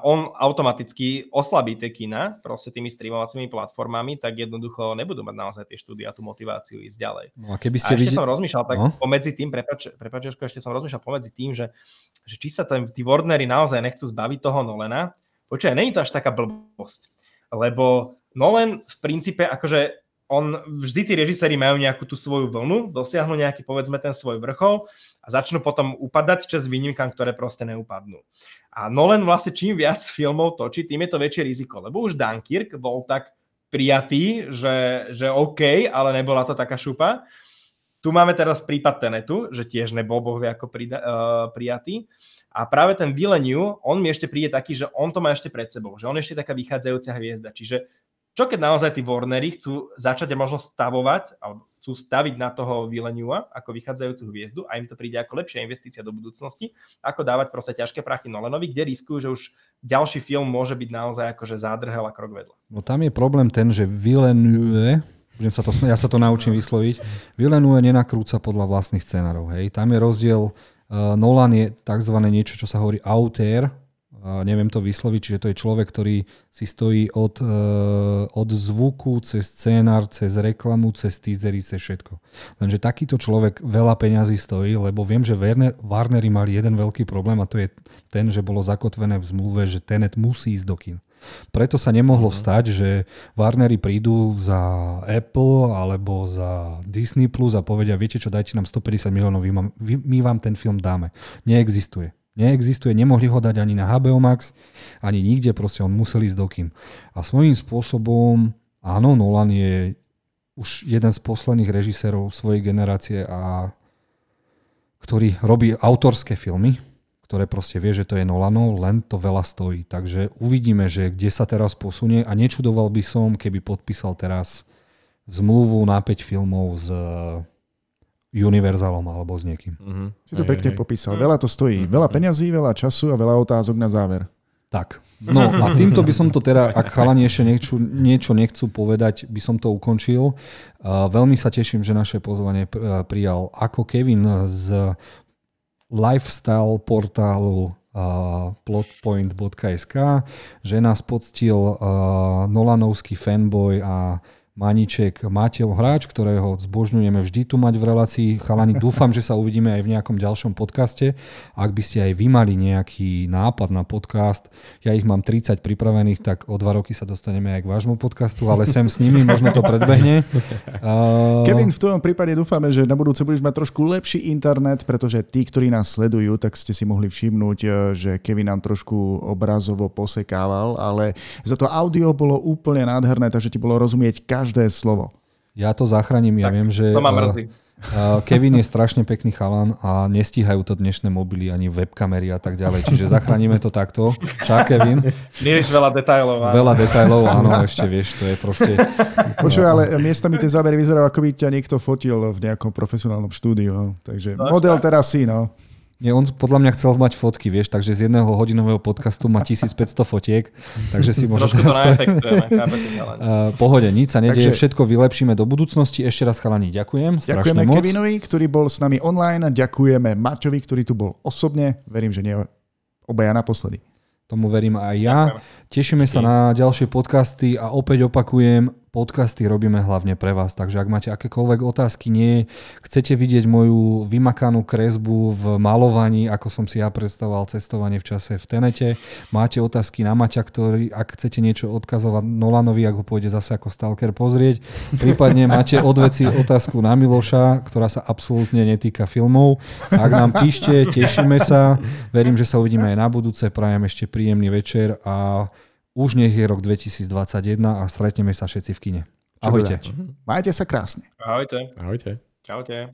on automaticky oslabí tie kina proste tými streamovacími platformami, tak jednoducho nebudú mať naozaj tie štúdia tú motiváciu ísť ďalej. No a keby ste a ešte videli... som rozmýšľal tak no? pomedzi tým, prepač, prepač, ešte som rozmýšľal pomedzi tým, že, že či sa ten, tí Warnery naozaj nechcú zbaviť toho Nolena, počkaj, není to až taká blbosť, lebo Nolan v princípe akože on, vždy tí režiséri majú nejakú tú svoju vlnu, dosiahnu nejaký, povedzme, ten svoj vrchol a začnú potom upadať čas výnimkám, ktoré proste neupadnú. A Nolan vlastne čím viac filmov točí, tým je to väčšie riziko, lebo už Dunkirk bol tak prijatý, že, že OK, ale nebola to taká šupa. Tu máme teraz prípad Tenetu, že tiež nebol boh ako pri, uh, prijatý. A práve ten Villeneuve, on mi ešte príde taký, že on to má ešte pred sebou, že on ešte taká vychádzajúca hviezda. Čiže čo keď naozaj tí Warnery chcú začať možno stavovať, alebo chcú staviť na toho Villeneuva ako vychádzajúcu hviezdu a im to príde ako lepšia investícia do budúcnosti, ako dávať proste ťažké prachy Nolanovi, kde riskujú, že už ďalší film môže byť naozaj akože zádrhel a krok vedľa. No tam je problém ten, že Villeneuve, budem sa to, ja sa to naučím vysloviť, Villeneuve nenakrúca podľa vlastných scenárov. Hej. Tam je rozdiel, uh, Nolan je tzv. niečo, čo sa hovorí autér, neviem to vysloviť, čiže to je človek, ktorý si stojí od, e, od zvuku, cez scénar, cez reklamu, cez teasery, cez všetko. Lenže takýto človek veľa peňazí stojí, lebo viem, že Warner, Warnery mali jeden veľký problém a to je ten, že bolo zakotvené v zmluve, že Tenet musí ísť do kin. Preto sa nemohlo uh-huh. stať, že Warnery prídu za Apple alebo za Disney Plus a povedia, viete čo, dajte nám 150 miliónov, my vám ten film dáme. Neexistuje. Neexistuje, nemohli ho dať ani na HBO Max, ani nikde, proste on musel ísť do kým. A svojím spôsobom, áno, Nolan je už jeden z posledných režisérov svojej generácie a ktorý robí autorské filmy, ktoré proste vie, že to je Nolanov, len to veľa stojí. Takže uvidíme, že kde sa teraz posunie a nečudoval by som, keby podpísal teraz zmluvu na 5 filmov s univerzálom alebo s niekým. Uh-huh. Si to aj, pekne aj, popísal. Veľa to stojí. Uh-huh. Veľa peňazí, veľa času a veľa otázok na záver. Tak. No a týmto by som to teda, ak chalani ešte nechču, niečo nechcú povedať, by som to ukončil. Uh, veľmi sa teším, že naše pozvanie prijal ako Kevin z lifestyle portálu uh, plotpoint.sk, že nás poctil uh, Nolanovský fanboy a Maniček, Matev hráč, ktorého zbožňujeme vždy tu mať v relácii. Chalani, dúfam, že sa uvidíme aj v nejakom ďalšom podcaste. Ak by ste aj vy mali nejaký nápad na podcast, ja ich mám 30 pripravených, tak o dva roky sa dostaneme aj k vášmu podcastu, ale sem s nimi, možno to predbehne. Kevin, v tvojom prípade dúfame, že na budúce budeš mať trošku lepší internet, pretože tí, ktorí nás sledujú, tak ste si mohli všimnúť, e, že Kevin nám trošku obrazovo posekával, ale za to audio bolo úplne nádherné, takže ti bolo rozumieť každé slovo. Ja to zachránim, ja tak, viem, že... To ma mrzí. Kevin je strašne pekný chalan a nestíhajú to dnešné mobily ani webkamery a tak ďalej, čiže zachránime to takto. Čau Kevin. Vieš veľa detajlov. Áno. Veľa detajlov, áno, ešte vieš, to je proste... Počuj, ale miestami tie zábery vyzerajú, ako by ťa niekto fotil v nejakom profesionálnom štúdiu. No. Takže no, model teraz si, no. Nie, on podľa mňa chcel mať fotky, vieš, takže z jedného hodinového podcastu má 1500 fotiek, takže si môže... Trošku to Pohode, nič sa nedieje, takže... všetko vylepšíme do budúcnosti. Ešte raz chalani, ďakujem. Ďakujeme moc. Kevinovi, ktorý bol s nami online, ďakujeme Maťovi, ktorý tu bol osobne. Verím, že nie obaja naposledy. Tomu verím aj ja. Ďakujem. Tešíme sa na ďalšie podcasty a opäť opakujem, podcasty robíme hlavne pre vás, takže ak máte akékoľvek otázky, nie, chcete vidieť moju vymakanú kresbu v malovaní, ako som si ja predstavoval cestovanie v čase v Tenete, máte otázky na Maťa, ktorý, ak chcete niečo odkazovať Nolanovi, ak ho pôjde zase ako stalker pozrieť, prípadne máte odveci otázku na Miloša, ktorá sa absolútne netýka filmov, ak nám píšte, tešíme sa, verím, že sa uvidíme aj na budúce, prajem ešte príjemný večer a už nech je rok 2021 a stretneme sa všetci v kine. Ahojte. Majte sa krásne. Ahojte. Ahojte. Čaute.